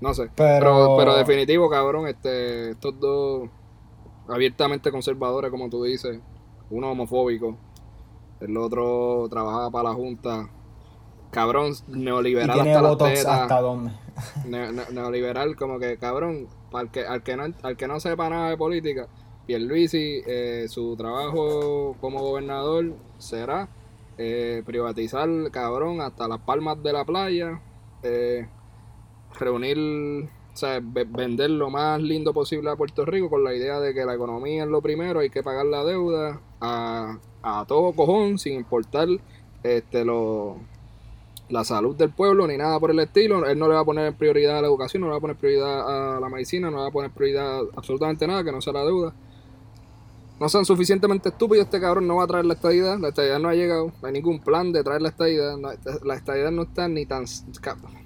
no sé. Pero... pero, definitivo, cabrón, este, estos dos abiertamente conservadores, como tú dices, uno homofóbico, el otro trabajaba para la Junta. Cabrón, neoliberal hasta ¿Hasta dónde? neoliberal, como que cabrón, al que, al que, no, al que no sepa nada de política, Pierluisi, eh, su trabajo como gobernador será eh, privatizar, cabrón, hasta las palmas de la playa, eh, reunir, o sea, vender lo más lindo posible a Puerto Rico con la idea de que la economía es lo primero, hay que pagar la deuda a, a todo cojón, sin importar este, lo, la salud del pueblo ni nada por el estilo. Él no le va a poner prioridad a la educación, no le va a poner prioridad a la medicina, no le va a poner prioridad absolutamente nada, que no sea la deuda. No sean suficientemente estúpidos, este cabrón no va a traer la estadidad, la estadidad no ha llegado, no hay ningún plan de traer la estadidad, la estadidad no está ni tan...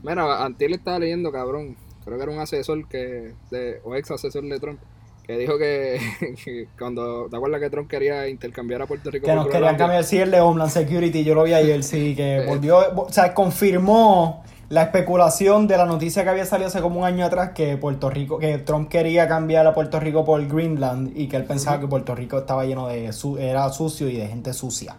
Mira, Antiel estaba leyendo, cabrón, creo que era un asesor que o ex asesor de Trump, que dijo que, cuando, ¿te acuerdas que Trump quería intercambiar a Puerto Rico? Que nos querían cambiar, sí, el de Homeland Security, yo lo vi ayer, sí, que volvió, o sea, confirmó la especulación de la noticia que había salido hace como un año atrás que Puerto Rico, que Trump quería cambiar a Puerto Rico por Greenland y que él pensaba que Puerto Rico estaba lleno de, era sucio y de gente sucia.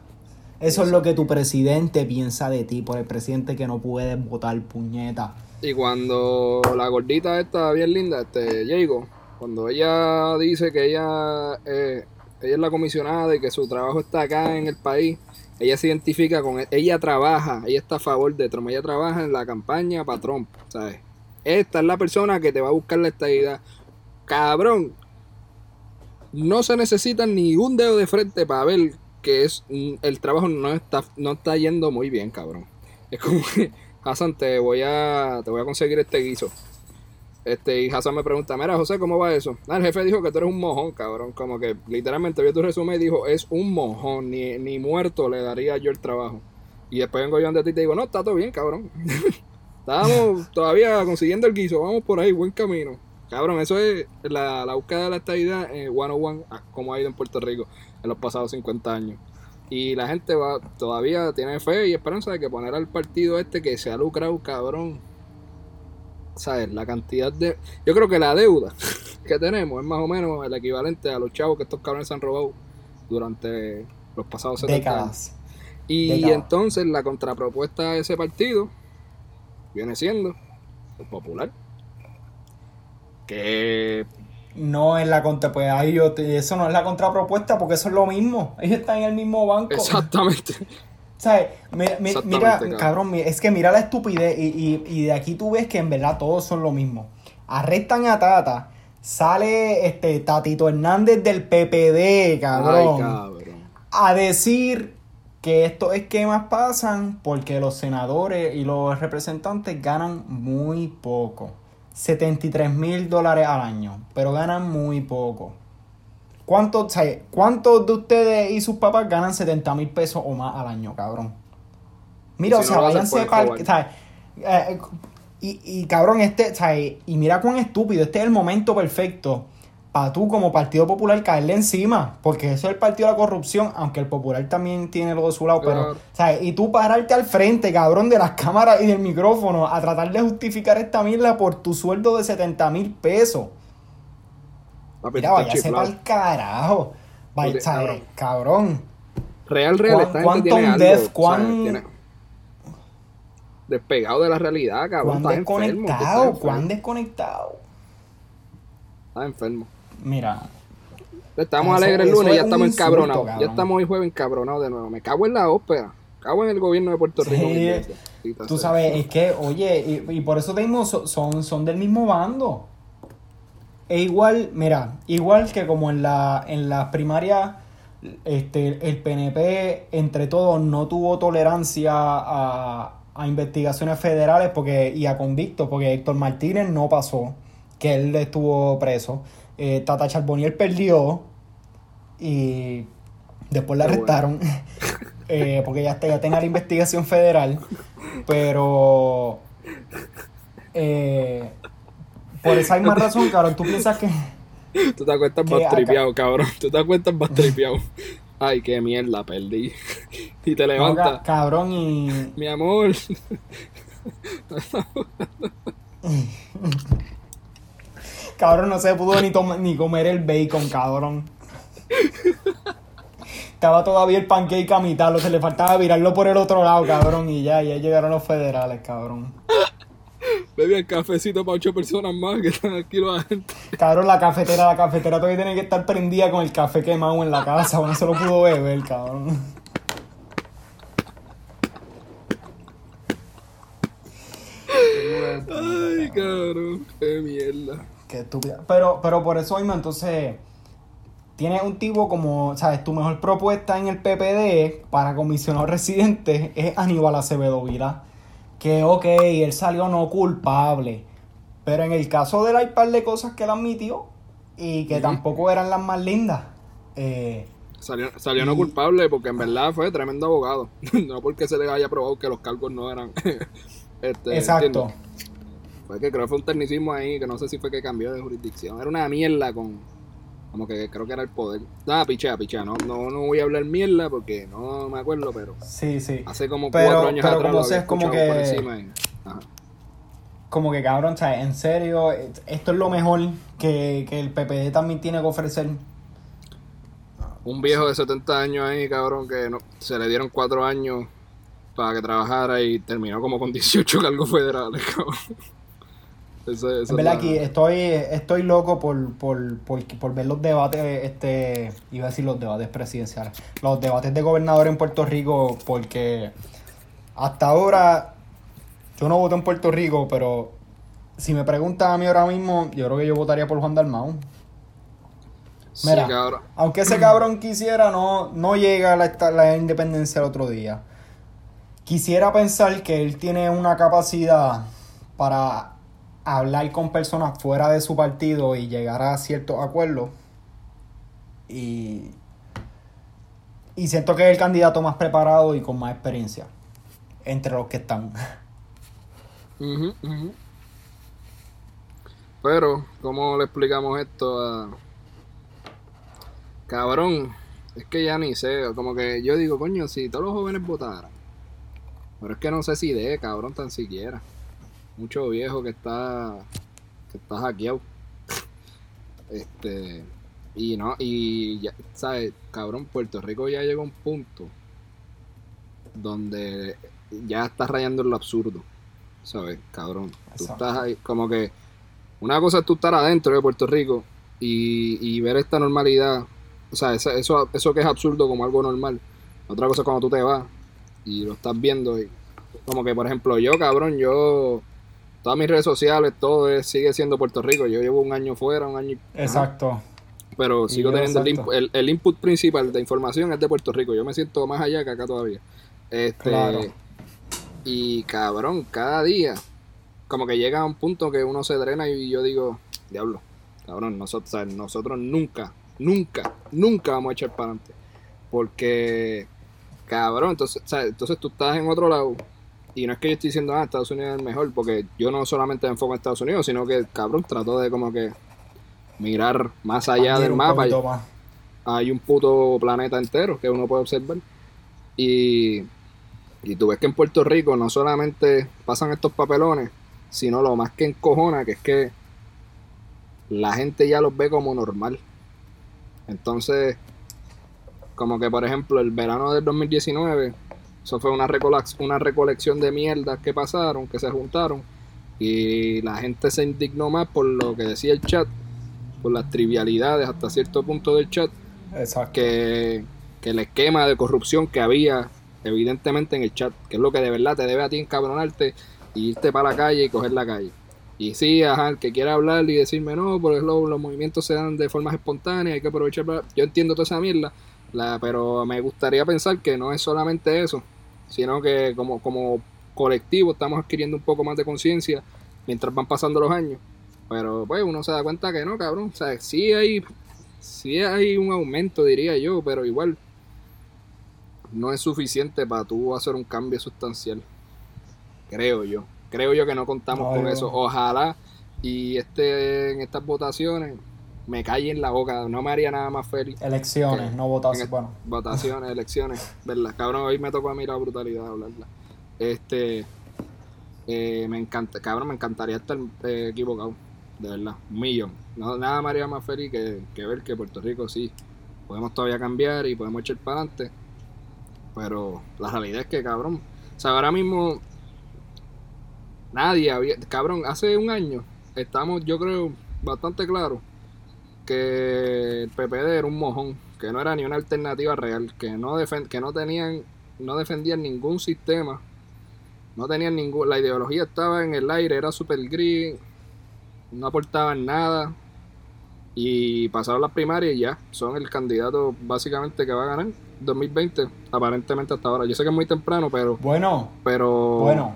Eso es lo que tu presidente piensa de ti, por el presidente que no puede votar puñeta. Y cuando la gordita está bien linda, este, Diego, cuando ella dice que ella, eh, ella es la comisionada y que su trabajo está acá en el país, ella se identifica con, ella trabaja, ella está a favor de Trump, ella trabaja en la campaña para Trump, ¿sabes? Esta es la persona que te va a buscar la estadidad. Cabrón, no se necesita ni un dedo de frente para ver que es el trabajo no está, no está yendo muy bien, cabrón. Es como que, Hassan, te voy a, te voy a conseguir este guiso. Este, y Hassan me pregunta, mira José, ¿cómo va eso? Ah, el jefe dijo que tú eres un mojón, cabrón. Como que literalmente vio tu resumen y dijo, es un mojón, ni, ni muerto le daría yo el trabajo. Y después vengo yo ante ti y te digo, no, está todo bien, cabrón. Estábamos todavía consiguiendo el guiso, vamos por ahí, buen camino. Cabrón, eso es la, la búsqueda de la estabilidad en one one, como ha ido en Puerto Rico en los pasados 50 años. Y la gente va todavía tiene fe y esperanza de que poner al partido este que se ha lucrado, cabrón, ¿sabes? La cantidad de... Yo creo que la deuda que tenemos es más o menos el equivalente a los chavos que estos cabrones han robado durante los pasados 70 Décadas. Y entonces la contrapropuesta de ese partido viene siendo el popular. Que no es la contra, pues ahí yo eso no es la contrapropuesta porque eso es lo mismo. Ellos están en el mismo banco. Exactamente. ¿Sabes? Mira, mira, cabrón, es que mira la estupidez y, de aquí tú ves que en verdad todos son lo mismo. Arrestan a Tata, sale este Tatito Hernández del PPD, cabrón, a decir que estos esquemas pasan porque los senadores y los representantes ganan muy poco. 73 mil dólares al año, pero ganan muy poco. ¿Cuántos, ¿Cuántos de ustedes y sus papás ganan 70 mil pesos o más al año, cabrón? Mira, o sea, váyanse para... Eh, Y, y cabrón, este, sea, y mira cuán estúpido, este es el momento perfecto para tú como Partido Popular caerle encima, porque eso es el partido de la corrupción, aunque el Popular también tiene lo de su lado, pero, ¿sabes? Y tú pararte al frente, cabrón, de las cámaras y del micrófono a tratar de justificar esta mierda por tu sueldo de 70 mil pesos. Mira, váyase para el carajo. Vaya, cabrón. cabrón. Real, real, esta ¿Cuánto un def, cuán... Despegado de la realidad, cabrón. ¿Cuán desconectado? ¿Cuán desconectado? Está enfermo. Mira. Estamos alegres el lunes y ya estamos encabronados. Ya estamos hoy jueves encabronados de nuevo. Me cago en la ópera. Cago en el gobierno de Puerto Rico. Sí, tú sabes, es que, oye, y, por eso digo, son, son del mismo bando. E igual, mira, igual que como en la en las primarias este, el PNP entre todos no tuvo tolerancia a, a investigaciones federales porque y a convictos porque Héctor Martínez no pasó, que él estuvo preso. Eh, Tata Charbonier perdió y después la arrestaron eh, porque ya, ya tenía la investigación federal. Pero eh, por esa misma razón, cabrón, tú piensas que. Tú te acuestas más tripeado, cabrón. Tú te acuestas más tripeado. Ay, qué mierda, perdí. Y te levantas. cabrón, y. Mi amor. Cabrón, no se pudo ni, ni comer el bacon, cabrón. Estaba todavía el pancake a mitad, lo se le faltaba virarlo por el otro lado, cabrón, y ya, ya llegaron los federales, cabrón. Bebí el cafecito para ocho personas más que están aquí los agentes. Cabrón, la cafetera, la cafetera todavía tiene que estar prendida con el café quemado en la casa, no se lo pudo beber, cabrón. Ay, cabrón, qué mierda. Qué Pero, pero por eso mismo, entonces, tienes un tipo como, ¿sabes? Tu mejor propuesta en el PPD para comisionado residente es Aníbal Acevedo Vila. Que, ok, él salió no culpable. Pero en el caso de él hay par de cosas que él admitió y que tampoco eran las más lindas. Eh, salió, salió no culpable porque en verdad fue tremendo abogado. no porque se le haya probado que los cargos no eran. este, Exacto que creo que fue un tecnicismo ahí, que no sé si fue que cambió de jurisdicción. Era una mierda con. Como que creo que era el poder. Nada, pichea, pichea. No, no, no voy a hablar mierda porque no me acuerdo, pero. Sí, sí. Hace como cuatro años pero atrás. Como lo es como que. Como que cabrón, o en serio, esto es lo mejor que, que el PPD también tiene que ofrecer. Un viejo de 70 años ahí, cabrón, que no, se le dieron cuatro años para que trabajara y terminó como con 18 cargos federales, cabrón en verdad, aquí estoy, estoy loco por, por, por, ver los debates, este, iba a decir los debates presidenciales, los debates de gobernador en Puerto Rico, porque hasta ahora yo no voto en Puerto Rico, pero si me preguntan a mí ahora mismo, yo creo que yo votaría por Juan Dalmau. Mira, aunque ese cabrón quisiera, no, no llega a la, la independencia el otro día. Quisiera pensar que él tiene una capacidad para hablar con personas fuera de su partido y llegar a ciertos acuerdos. Y, y siento que es el candidato más preparado y con más experiencia entre los que están. Pero, ¿cómo le explicamos esto a... Cabrón, es que ya ni sé, como que yo digo, coño, si todos los jóvenes votaran. Pero es que no sé si de, cabrón, tan siquiera mucho viejo que está que está hackeado. Este y no y ya, sabes, cabrón, Puerto Rico ya llegó a un punto donde ya está rayando en lo absurdo. ¿Sabes? Cabrón, tú estás ahí como que una cosa es tú estar adentro de Puerto Rico y, y ver esta normalidad, o sea, eso, eso, eso que es absurdo como algo normal. Otra cosa es cuando tú te vas y lo estás viendo y como que por ejemplo yo, cabrón, yo todas mis redes sociales, todo sigue siendo Puerto Rico. Yo llevo un año fuera, un año. Exacto. Pero sigo teniendo el, el, input principal de información es de Puerto Rico. Yo me siento más allá que acá todavía. Este. Y cabrón, cada día, como que llega a un punto que uno se drena y yo digo, diablo, cabrón, nosotros, nosotros nunca, nunca, nunca vamos a echar para adelante. Porque, cabrón, entonces, entonces tú estás en otro lado y no es que yo estoy diciendo, ah, Estados Unidos es el mejor, porque yo no solamente me enfoco en Estados Unidos, sino que, cabrón, trato de como que mirar más allá del mapa. Hay un puto planeta entero que uno puede observar. Y, y tú ves que en Puerto Rico no solamente pasan estos papelones, sino lo más que encojona, que es que la gente ya los ve como normal. Entonces, como que por ejemplo el verano del 2019 eso fue una, una recolección de mierdas que pasaron, que se juntaron. Y la gente se indignó más por lo que decía el chat, por las trivialidades hasta cierto punto del chat. Exacto. Que, que el esquema de corrupción que había evidentemente en el chat, que es lo que de verdad te debe a ti encabronarte y irte para la calle y coger la calle. Y sí, ajá, el que quiera hablar y decirme no, porque los, los movimientos se dan de formas espontáneas, hay que aprovechar Yo entiendo toda esa mierda, la, pero me gustaría pensar que no es solamente eso, sino que como, como colectivo estamos adquiriendo un poco más de conciencia mientras van pasando los años. Pero pues uno se da cuenta que no, cabrón. O sea, sí hay, sí hay un aumento, diría yo, pero igual no es suficiente para tú hacer un cambio sustancial. Creo yo. Creo yo que no contamos con eso. Ojalá y este en estas votaciones me calle en la boca, no me haría nada más feliz. Elecciones, no votaciones, bueno. Votaciones, elecciones, ¿verdad? Cabrón, hoy me tocó a mí la brutalidad hablarla. Este, eh, me encanta, cabrón, me encantaría estar eh, equivocado, de verdad, un millón. No, nada me haría más feliz que, que ver que Puerto Rico sí, podemos todavía cambiar y podemos echar para adelante, pero la realidad es que, cabrón, o sea, ahora mismo nadie había, cabrón, hace un año estamos, yo creo, bastante claros que el PPD era un mojón, que no era ni una alternativa real, que no, que no tenían, no defendían ningún sistema, no tenían ningún, la ideología estaba en el aire, era super gris, no aportaban nada, y pasaron las primarias y ya, son el candidato básicamente que va a ganar 2020, aparentemente hasta ahora. Yo sé que es muy temprano, pero... Bueno, pero... Bueno,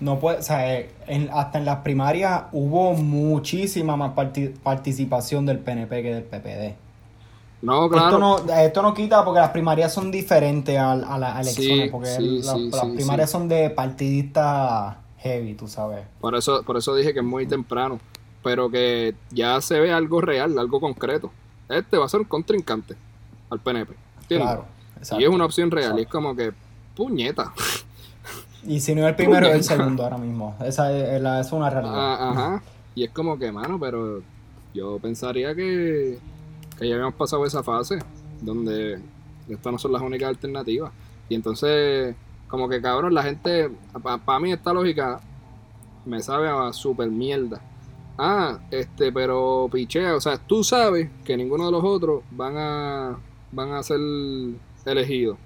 no puede, o sea, hasta en las primarias hubo muchísima más participación del PNP que del PPD. No, claro. Esto no, esto no quita porque las primarias son diferentes a, a las elecciones, porque las primarias son de partidistas heavy, tú sabes. Por eso, por eso dije que es muy temprano, pero que ya se ve algo real, algo concreto. Este va a ser un contrincante al PNP. Claro. Y es una opción real, y es como que, puñeta. Y si no es el primero, es el segundo ahora mismo. Esa es, una realidad. Ah, ajá. Y es como que, mano, pero yo pensaría que, que ya habíamos pasado esa fase donde estas no son las únicas alternativas. Y entonces, como que cabrón, la gente, para mí esta lógica me sabe a super mierda. Ah, este, pero pichea, o sea, tú sabes que ninguno de los otros van a van a ser elegidos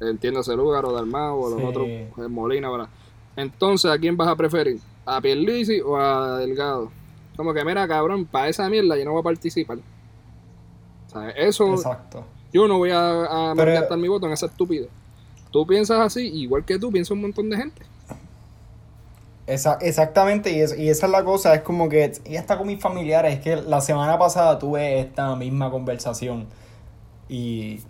entiéndase lugar o Dalmau o los otros eh, Molina, ¿verdad? Entonces, ¿a quién vas a preferir? ¿A Pierluisi o a Delgado? Como que, mira, cabrón, para esa mierda yo no voy a participar. Sea, eso. Exacto. Yo no voy a, a gastar mi voto en esa estúpido. Tú piensas así, igual que tú, piensa un montón de gente. Esa, exactamente, y, y, esa es la cosa, es como que, y hasta con mis familiares, es que la semana pasada tuve esta misma conversación y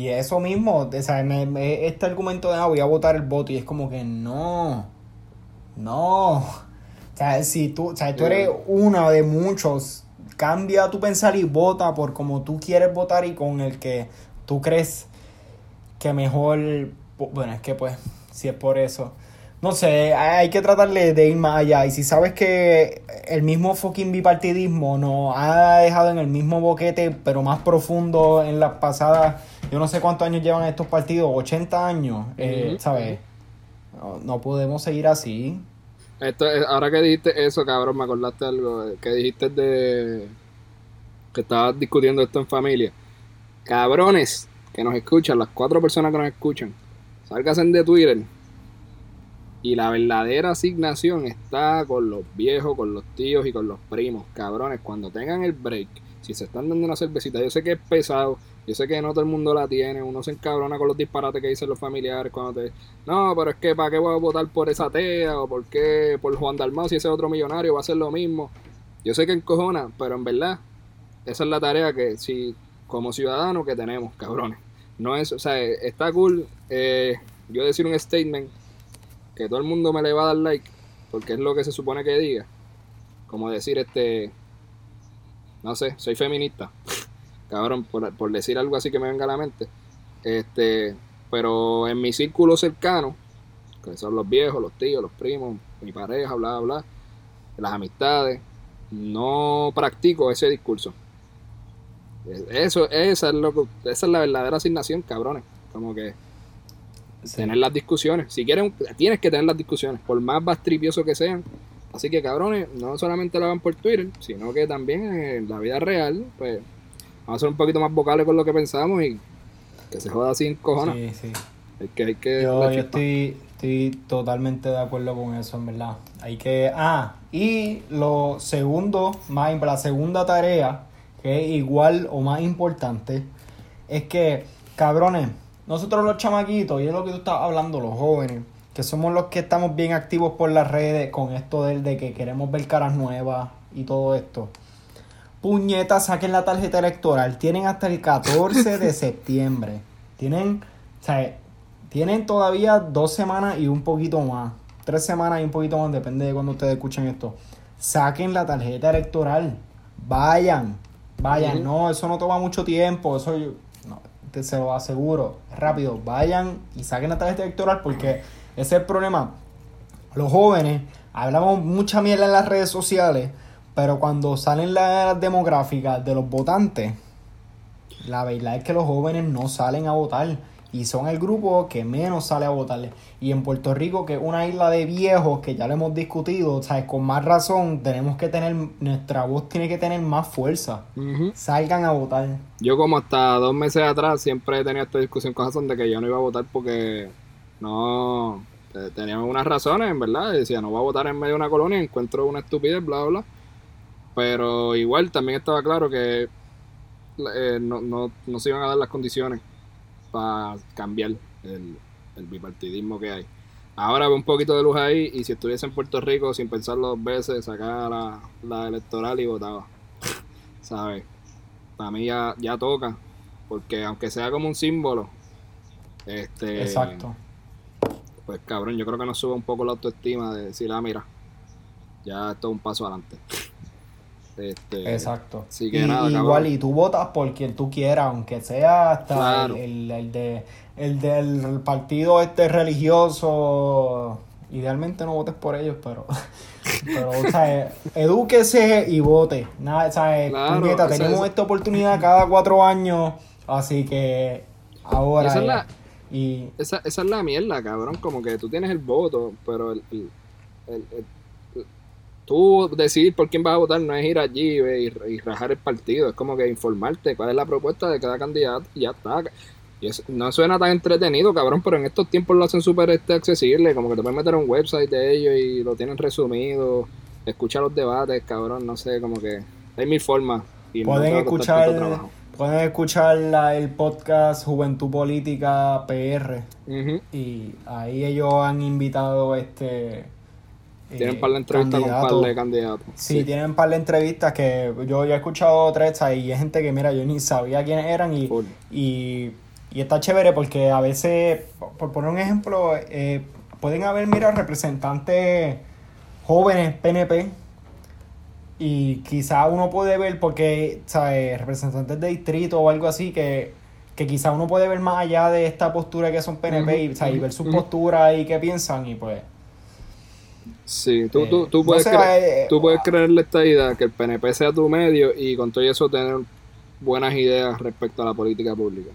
y eso mismo, o sea, este argumento de, ah, voy a votar el voto, y es como que no, no. O sea, si tú, o sea, tú eres uno de muchos, cambia tu pensar y vota por como tú quieres votar y con el que tú crees que mejor, bueno, es que pues, si es por eso. No sé, hay que tratarle de ir más allá. Y si sabes que el mismo fucking bipartidismo nos ha dejado en el mismo boquete, pero más profundo en las pasadas yo no sé cuántos años llevan estos partidos, 80 años, eh, ¿sabes? No, podemos seguir así. Esto, ahora que dijiste eso, cabrón, me acordaste algo, eh, que dijiste de que estabas discutiendo esto en familia. Cabrones que nos escuchan, las cuatro personas que nos escuchan, salgan de Twitter. Y la verdadera asignación está con los viejos, con los tíos y con los primos. Cabrones, cuando tengan el break, si se están dando una cervecita, yo sé que es pesado, yo sé que no todo el mundo la tiene, uno se encabrona con los disparates que dicen los familiares cuando te... No, pero es que ¿para qué voy a votar por esa tea? ¿O por qué por Juan Dalmau si ese otro millonario va a ser lo mismo? Yo sé que encojona, pero en verdad esa es la tarea que si como ciudadanos que tenemos, cabrones. No es, o sea, está cool eh, yo decir un statement que todo el mundo me le va a dar like, porque es lo que se supone que diga. Como decir, este, no sé, soy feminista. Cabrón, por, por decir algo así que me venga a la mente. Este, pero en mi círculo cercano, que son los viejos, los tíos, los primos, mi pareja, bla, bla, las amistades, no practico ese discurso. Eso, esa es, lo esa es la verdadera asignación, cabrones. Como que tener las discusiones. Si quieren, tienes que tener las discusiones, por más bastripioso que sean. Así que, cabrones, no solamente lo hagan por Twitter, sino que también en la vida real, pues, vamos a ser un poquito más vocales con lo que pensamos y que se joda así en cojones. Sí, sí. que, que yo, yo estoy, estoy totalmente de acuerdo con eso, en verdad. Hay que. Ah, y lo segundo, más la segunda tarea, que es igual o más importante, es que, cabrones, nosotros los chamaquitos, y es lo que tú estás hablando, los jóvenes, que somos los que estamos bien activos por las redes con esto del de que queremos ver caras nuevas y todo esto. Puñetas, saquen la tarjeta electoral. Tienen hasta el 14 de septiembre. Tienen, o sea, tienen todavía dos semanas y un poquito más. Tres semanas y un poquito más, depende de cuando ustedes escuchen esto. Saquen la tarjeta electoral. Vayan, vayan. No, eso no toma mucho tiempo. Eso yo, te se lo aseguro. Rápido, vayan y saquen la tarjeta electoral porque ese es el problema. Los jóvenes hablamos mucha mierda en las redes sociales pero cuando salen las demográficas de los votantes, la verdad es que los jóvenes no salen a votar. Y son el grupo que menos sale a votar. Y en Puerto Rico, que es una isla de viejos, que ya lo hemos discutido, ¿sabes? con más razón, tenemos que tener, nuestra voz tiene que tener más fuerza. Salgan a votar. Yo como hasta dos meses atrás siempre he tenido esta discusión con razón de que yo no iba a votar porque no... Teníamos unas razones, en verdad. Decía, no voy a votar en medio de una colonia, encuentro una estupidez, bla, bla. Pero igual también estaba claro que eh, no, no, no, se iban a dar las condiciones para cambiar el, bipartidismo que hay. Ahora veo un poquito de luz ahí y si estuviese en Puerto Rico sin pensarlo dos veces, sacaba la, la electoral y votaba. ¿Sabes? Para mí ya, ya toca, porque aunque sea como un símbolo, este... Exacto. Pues cabrón, yo creo que nos sube un poco la autoestima de decir, ah, mira, ya esto es un paso adelante. Este, Exacto. igual, y tú votas por quien tú quieras, aunque sea hasta el, de, el del partido este religioso. Idealmente no votes por ellos, pero, pero o sea, edúquese y vote. Nada, o tenemos esta oportunidad cada cuatro años, así que ahora. Esa es, la, y... esa, esa es la mierda, cabrón. Como que tú tienes el voto, pero el, el tú decidir por quién vas a votar no es ir allí y, rajar el partido, es como que informarte cuál es la propuesta de cada candidato y ya está. Y no suena tan entretenido, cabrón, pero en estos tiempos lo hacen súper este, accesible, como que te puedes meter a un website de ellos y lo tienen resumido, escuchar los debates, cabrón, no sé, como que hay mil formas. Y pueden escuchar pueden escuchar el podcast Juventud Política PR y ahí ellos han invitado este tienen un par de entrevistas con un par de candidatos. Sí, tienen un par de entrevistas que yo, he escuchado tres y hay gente que, mira, yo ni sabía quiénes eran y, y, está chévere porque a veces, por poner un ejemplo, eh, pueden haber, mira, representantes jóvenes PNP y quizá uno puede ver, porque, ¿sabes? Representantes de distrito o algo así que que quizá uno puede ver más allá de esta postura que son PNP y, y, ver su postura y qué piensan y pues Sí, tú, tú, tú, puedes, eh, tú puedes creerle esta idea que el PNP sea tu medio y con todo eso tener buenas ideas respecto a la política pública.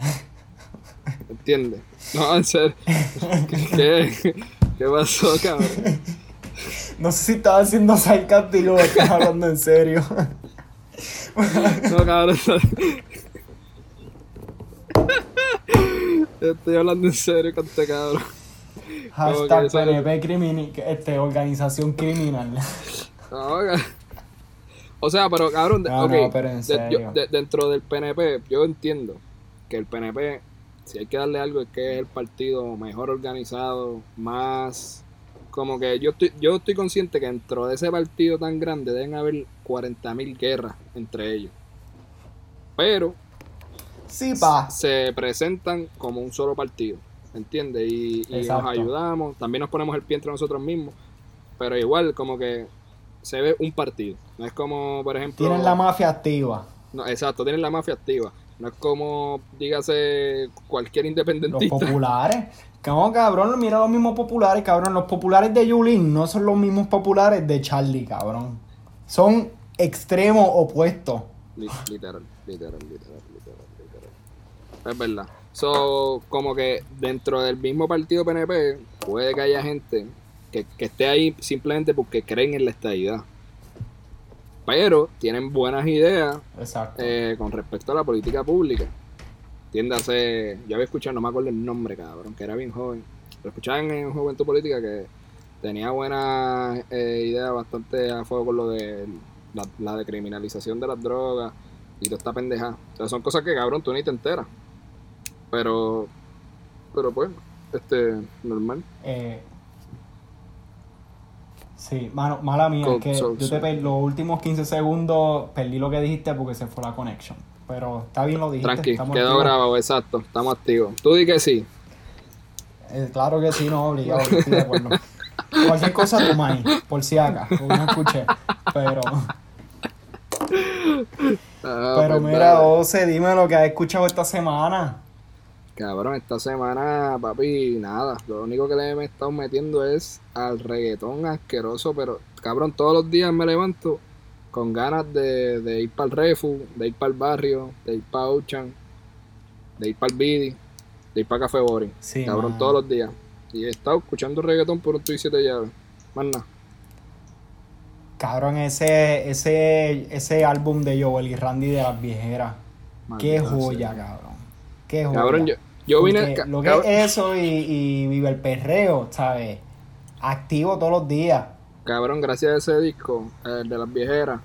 ¿Entiendes? No, en serio. ¿Qué, ¿Qué pasó, cabrón? No sé si estaba haciendo sarcástico o estás hablando en serio. No, cabrón. Estoy hablando en serio con este cabrón. Hashtag PNP este, organización criminal. o sea, pero cabrón, dentro del PNP, yo entiendo que el PNP, si hay que darle algo, es que es el partido mejor organizado, más como que yo estoy, yo estoy consciente que dentro de ese partido tan grande deben haber 40.000 guerras entre ellos. Pero sí, pa. se presentan como un solo partido. ¿Entiendes? Y, nos ayudamos, también nos ponemos el pie entre nosotros mismos, pero igual como que se ve un partido, no es como, por ejemplo... Tienen la mafia activa. No, exacto, tienen la mafia activa. No es como, dígase, cualquier independentista. Los populares. Como cabrón, mira los mismos populares, cabrón. Los populares de Yulín no son los mismos populares de Charlie, cabrón. Son extremos opuestos. Literal, literal, literal, literal, literal. Es verdad. So, como que dentro del mismo partido PNP puede que haya gente que, esté ahí simplemente porque creen en la estadidad. Pero tienen buenas ideas eh, con respecto a la política pública. Tiéndase, yo había escuchado, no me acuerdo el nombre, cabrón, que era bien joven. Lo escuchaba en Juventud Política que tenía buenas eh, ideas bastante a fuego con lo de la, la decriminalización de las drogas y toda esta pendeja. O sea, son cosas que, cabrón, tú ni te enteras. Pero, pero pues, este, normal. Eh, sí, mano, mala mía, que yo te los últimos 15 segundos perdí lo que dijiste porque se fue la conexión. Pero está bien lo dijiste. Tranqui, quedó grabado, exacto, estamos activos. Tú di que sí. Eh, claro que sí, no, obligado, estoy de acuerdo. Cualquier cosa tu maíz, por si acá, no escuché. Pero. Ah, pero pues mira, Ose, dime lo que has escuchado esta semana. Cabrón, esta semana, papi, nada. Lo único que le he estado metiendo es al reggaetón asqueroso, pero cabrón, todos los días me levanto con ganas de, ir para el Refu, de ir para el barrio, de ir para Ochan, de ir para el Bidi, de ir para Café Boring. Sí, cabrón, todos los días. Y he estado escuchando reggaetón por un y siete llaves. Más nada. Cabrón, ese, ese, ese álbum de Joel y Randy de las viejeras. Qué joya, cabrón. Qué joya. Cabrón, yo, yo vine. lo que es eso y, y vive el perreo, ¿sabes? Activo todos los días. Cabrón, gracias a ese disco, el de las viejeras,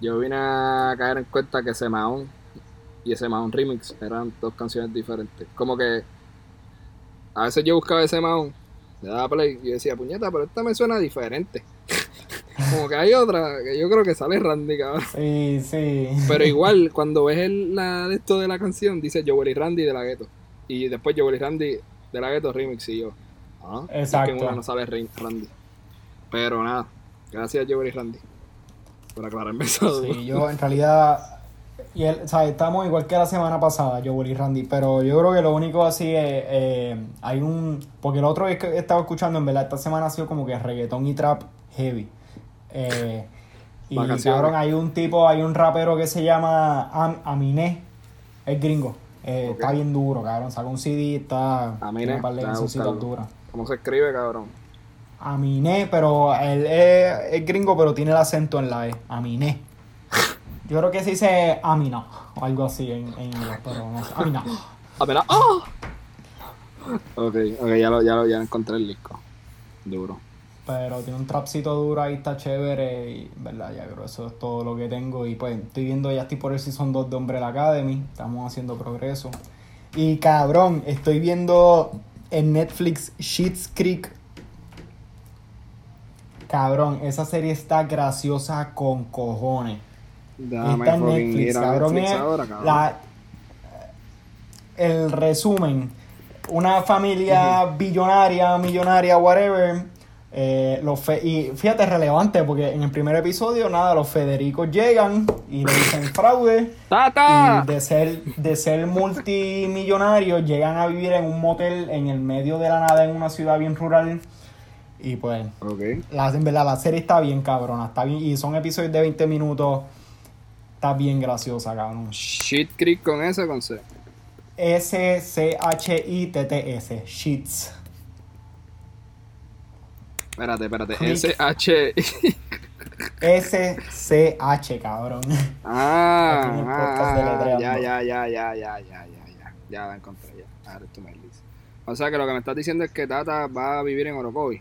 yo vine a caer en cuenta que ese Mahon y ese Mahon Remix eran dos canciones diferentes. Como que a veces yo buscaba ese Mahon, le daba play y decía, puñeta, pero esta me suena diferente. Como que hay otra que yo creo que sale Randy, cabrón. Sí, sí. Pero igual, cuando ves el, la, esto de la canción, dice Joel y Randy de la gueto. Y después Joel y Randy de la Ghetto Remix y yo. Ah, Exacto. que no sale Randy. Pero nada, gracias Joel y Randy por aclararme eso. Sí, yo en realidad. Y él, o sea, estamos igual que la semana pasada, Joel y Randy, pero yo creo que lo único así es. Eh, hay un. Porque el otro que he estado escuchando, en verdad, esta semana ha sido como que reggaetón y trap heavy. Eh, y cabrón, hay un tipo, hay un rapero que se llama Am Aminé, es gringo. Eh, está bien duro, cabrón. Saca un CD, está. Aminé. ¿Cómo se escribe, cabrón? Aminé, pero él es, gringo, pero tiene el acento en la E. Aminé. Yo creo que se dice Amina o algo así en, inglés, pero no sé. Amina. Amina. ¡Oh! Ok, ok, ya lo, ya lo ya encontré el disco. Duro. Pero tiene un trapcito duro ahí, está chévere. Y, ¿verdad? Ya creo eso es todo lo que tengo. Y pues estoy viendo, ya estoy por el Season 2 de Umbrella Academy. Estamos haciendo progreso. Y cabrón, estoy viendo en Netflix Sheets Creek. Cabrón, esa serie está graciosa con cojones. está en Netflix, cabrón. La, el resumen. Una familia billonaria, millonaria, whatever eh, los y fíjate, relevante, porque en el primer episodio, nada, los Federicos llegan y le dicen fraude. Y de ser, de ser multimillonarios, llegan a vivir en un motel en el medio de la nada, en una ciudad bien rural. Y pues, la, en verdad, la serie está bien cabrona, está bien, y son episodios de 20 minutos. Está bien graciosa, cabrón. Shit Creek con S con C. S-C-H-I-T-T-S. Sheets. Espérate, espérate. S-H. S-C-H, cabrón. Ah, ah ya, ya, ya, ya, ya, ya, ya, ya. Ya la encontré, ya. Ahora tú me dices. O sea que lo que me estás diciendo es que Tata va a vivir en Orocovi.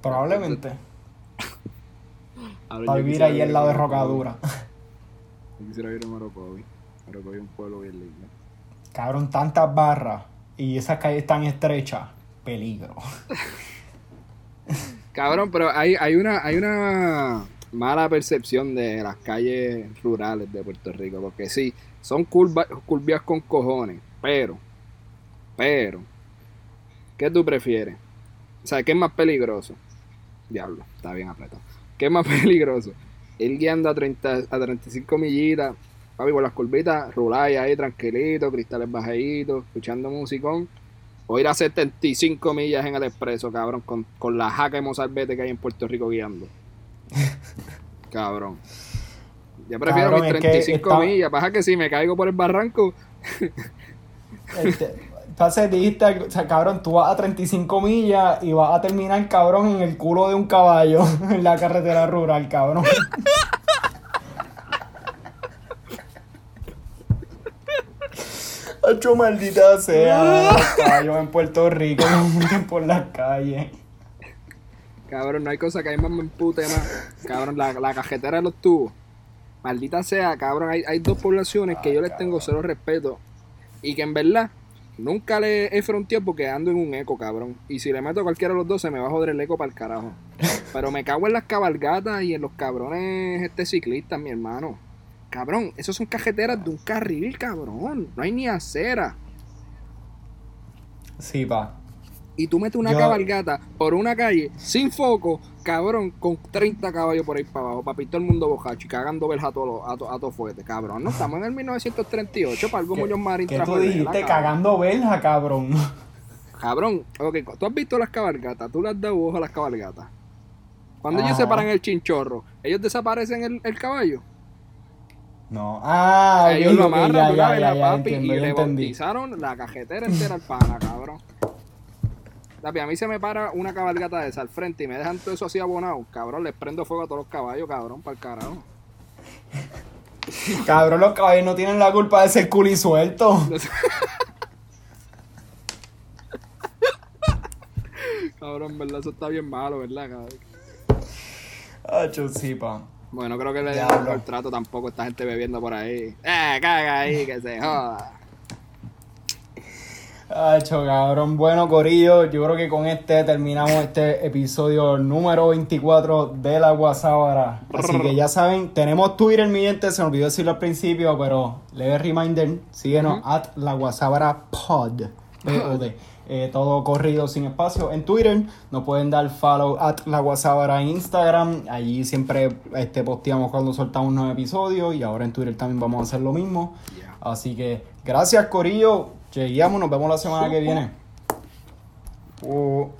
Probablemente. Va a vivir ahí al lado de Rocadura. Yo quisiera vivir en Orocovi. Orocovi es un pueblo bien lindo. Cabrón, tantas barras y esas calles tan estrechas. Peligro. Cabrón, pero hay, hay, una, hay una mala percepción de las calles rurales de Puerto Rico, porque sí, son curvias con cojones, pero, Pero, ¿qué tú prefieres? O sea, ¿qué es más peligroso? Diablo, está bien apretado. ¿Qué es más peligroso? Ir guiando a, 30, a 35 millitas, papi, con las curvitas, ruláis ahí tranquilito, cristales bajaditos, escuchando musicón. O ir a 75 millas en el expreso, cabrón, con, con la jaca de mozalbete que hay en Puerto Rico guiando. cabrón. Yo prefiero mis 35 millas. Pasa que si me caigo por el barranco. este, entonces dijiste, o sea, cabrón, tú vas a 35 millas y vas a terminar, cabrón, en el culo de un caballo en la carretera rural, cabrón. Hacho maldita sea, caballos en Puerto Rico, por las calles. Cabrón, no hay cosa que a mí más me empute más. Cabrón, la, la cajetera de los tubos. Maldita sea, cabrón, hay, hay dos poblaciones que yo les tengo cero respeto. Y que en verdad Nunca le he fronteado porque ando en un eco, cabrón. Y si le meto a cualquiera de los dos, se me va a joder el eco para el carajo. Pero me cago en las cabalgatas y en los cabrones este ciclista, mi hermano. Cabrón, esos son cajeteras de un carril, cabrón. No hay ni acera. Sí, va y tú metes una cabalgata por una calle sin foco, cabrón, con 30 caballos por ahí para abajo, papi, todo el mundo bojacho y cagando verja a todo, a, to, a todo fuerte, cabrón. No estamos en el 1938 para algo Muñoz Marín ¿Qué tú dijiste cagando verja, cabrón? Cabrón, ok, tú has visto las cabalgatas, tú le has dado ojo a las cabalgatas. Cuando ellos se paran el chinchorro, ¿ellos desaparecen el, el caballo? No. Ah, ellos lo amarran, ya, ya, ya, papi, y le bautizaron la cajetera entera al pana, cabrón a mí se me para una cabalgata de esa al frente y me dejan todo eso así abonado. Cabrón, les prendo fuego a todos los caballos, cabrón, para el carajo. Cabrón, los caballos no tienen la culpa de ser culi suelto. cabrón, verdad, eso está bien malo, ¿verdad, cabrón? Ah, chusipa. Bueno, creo que le dieron el trato tampoco esta gente bebiendo por ahí. Eh, caga ahí, que se joda. Hacho, cabrón. Bueno, Corillo, yo creo que con este terminamos este episodio número 24 de la Guasábara. Así que ya saben, tenemos Twitter, mi gente, se me olvidó decirlo al principio, pero leve reminder, síguenos at la Guasábara pod, P-O-D. Eh, todo corrido sin espacio en Twitter. Nos pueden dar follow at la Guasábara en Instagram. Allí siempre este, posteamos cuando soltamos un nuevo episodio. Y ahora en Twitter también vamos a hacer lo mismo. Así que gracias, Corillo. Chegueamos, nos vemos la semana que viene. Uh.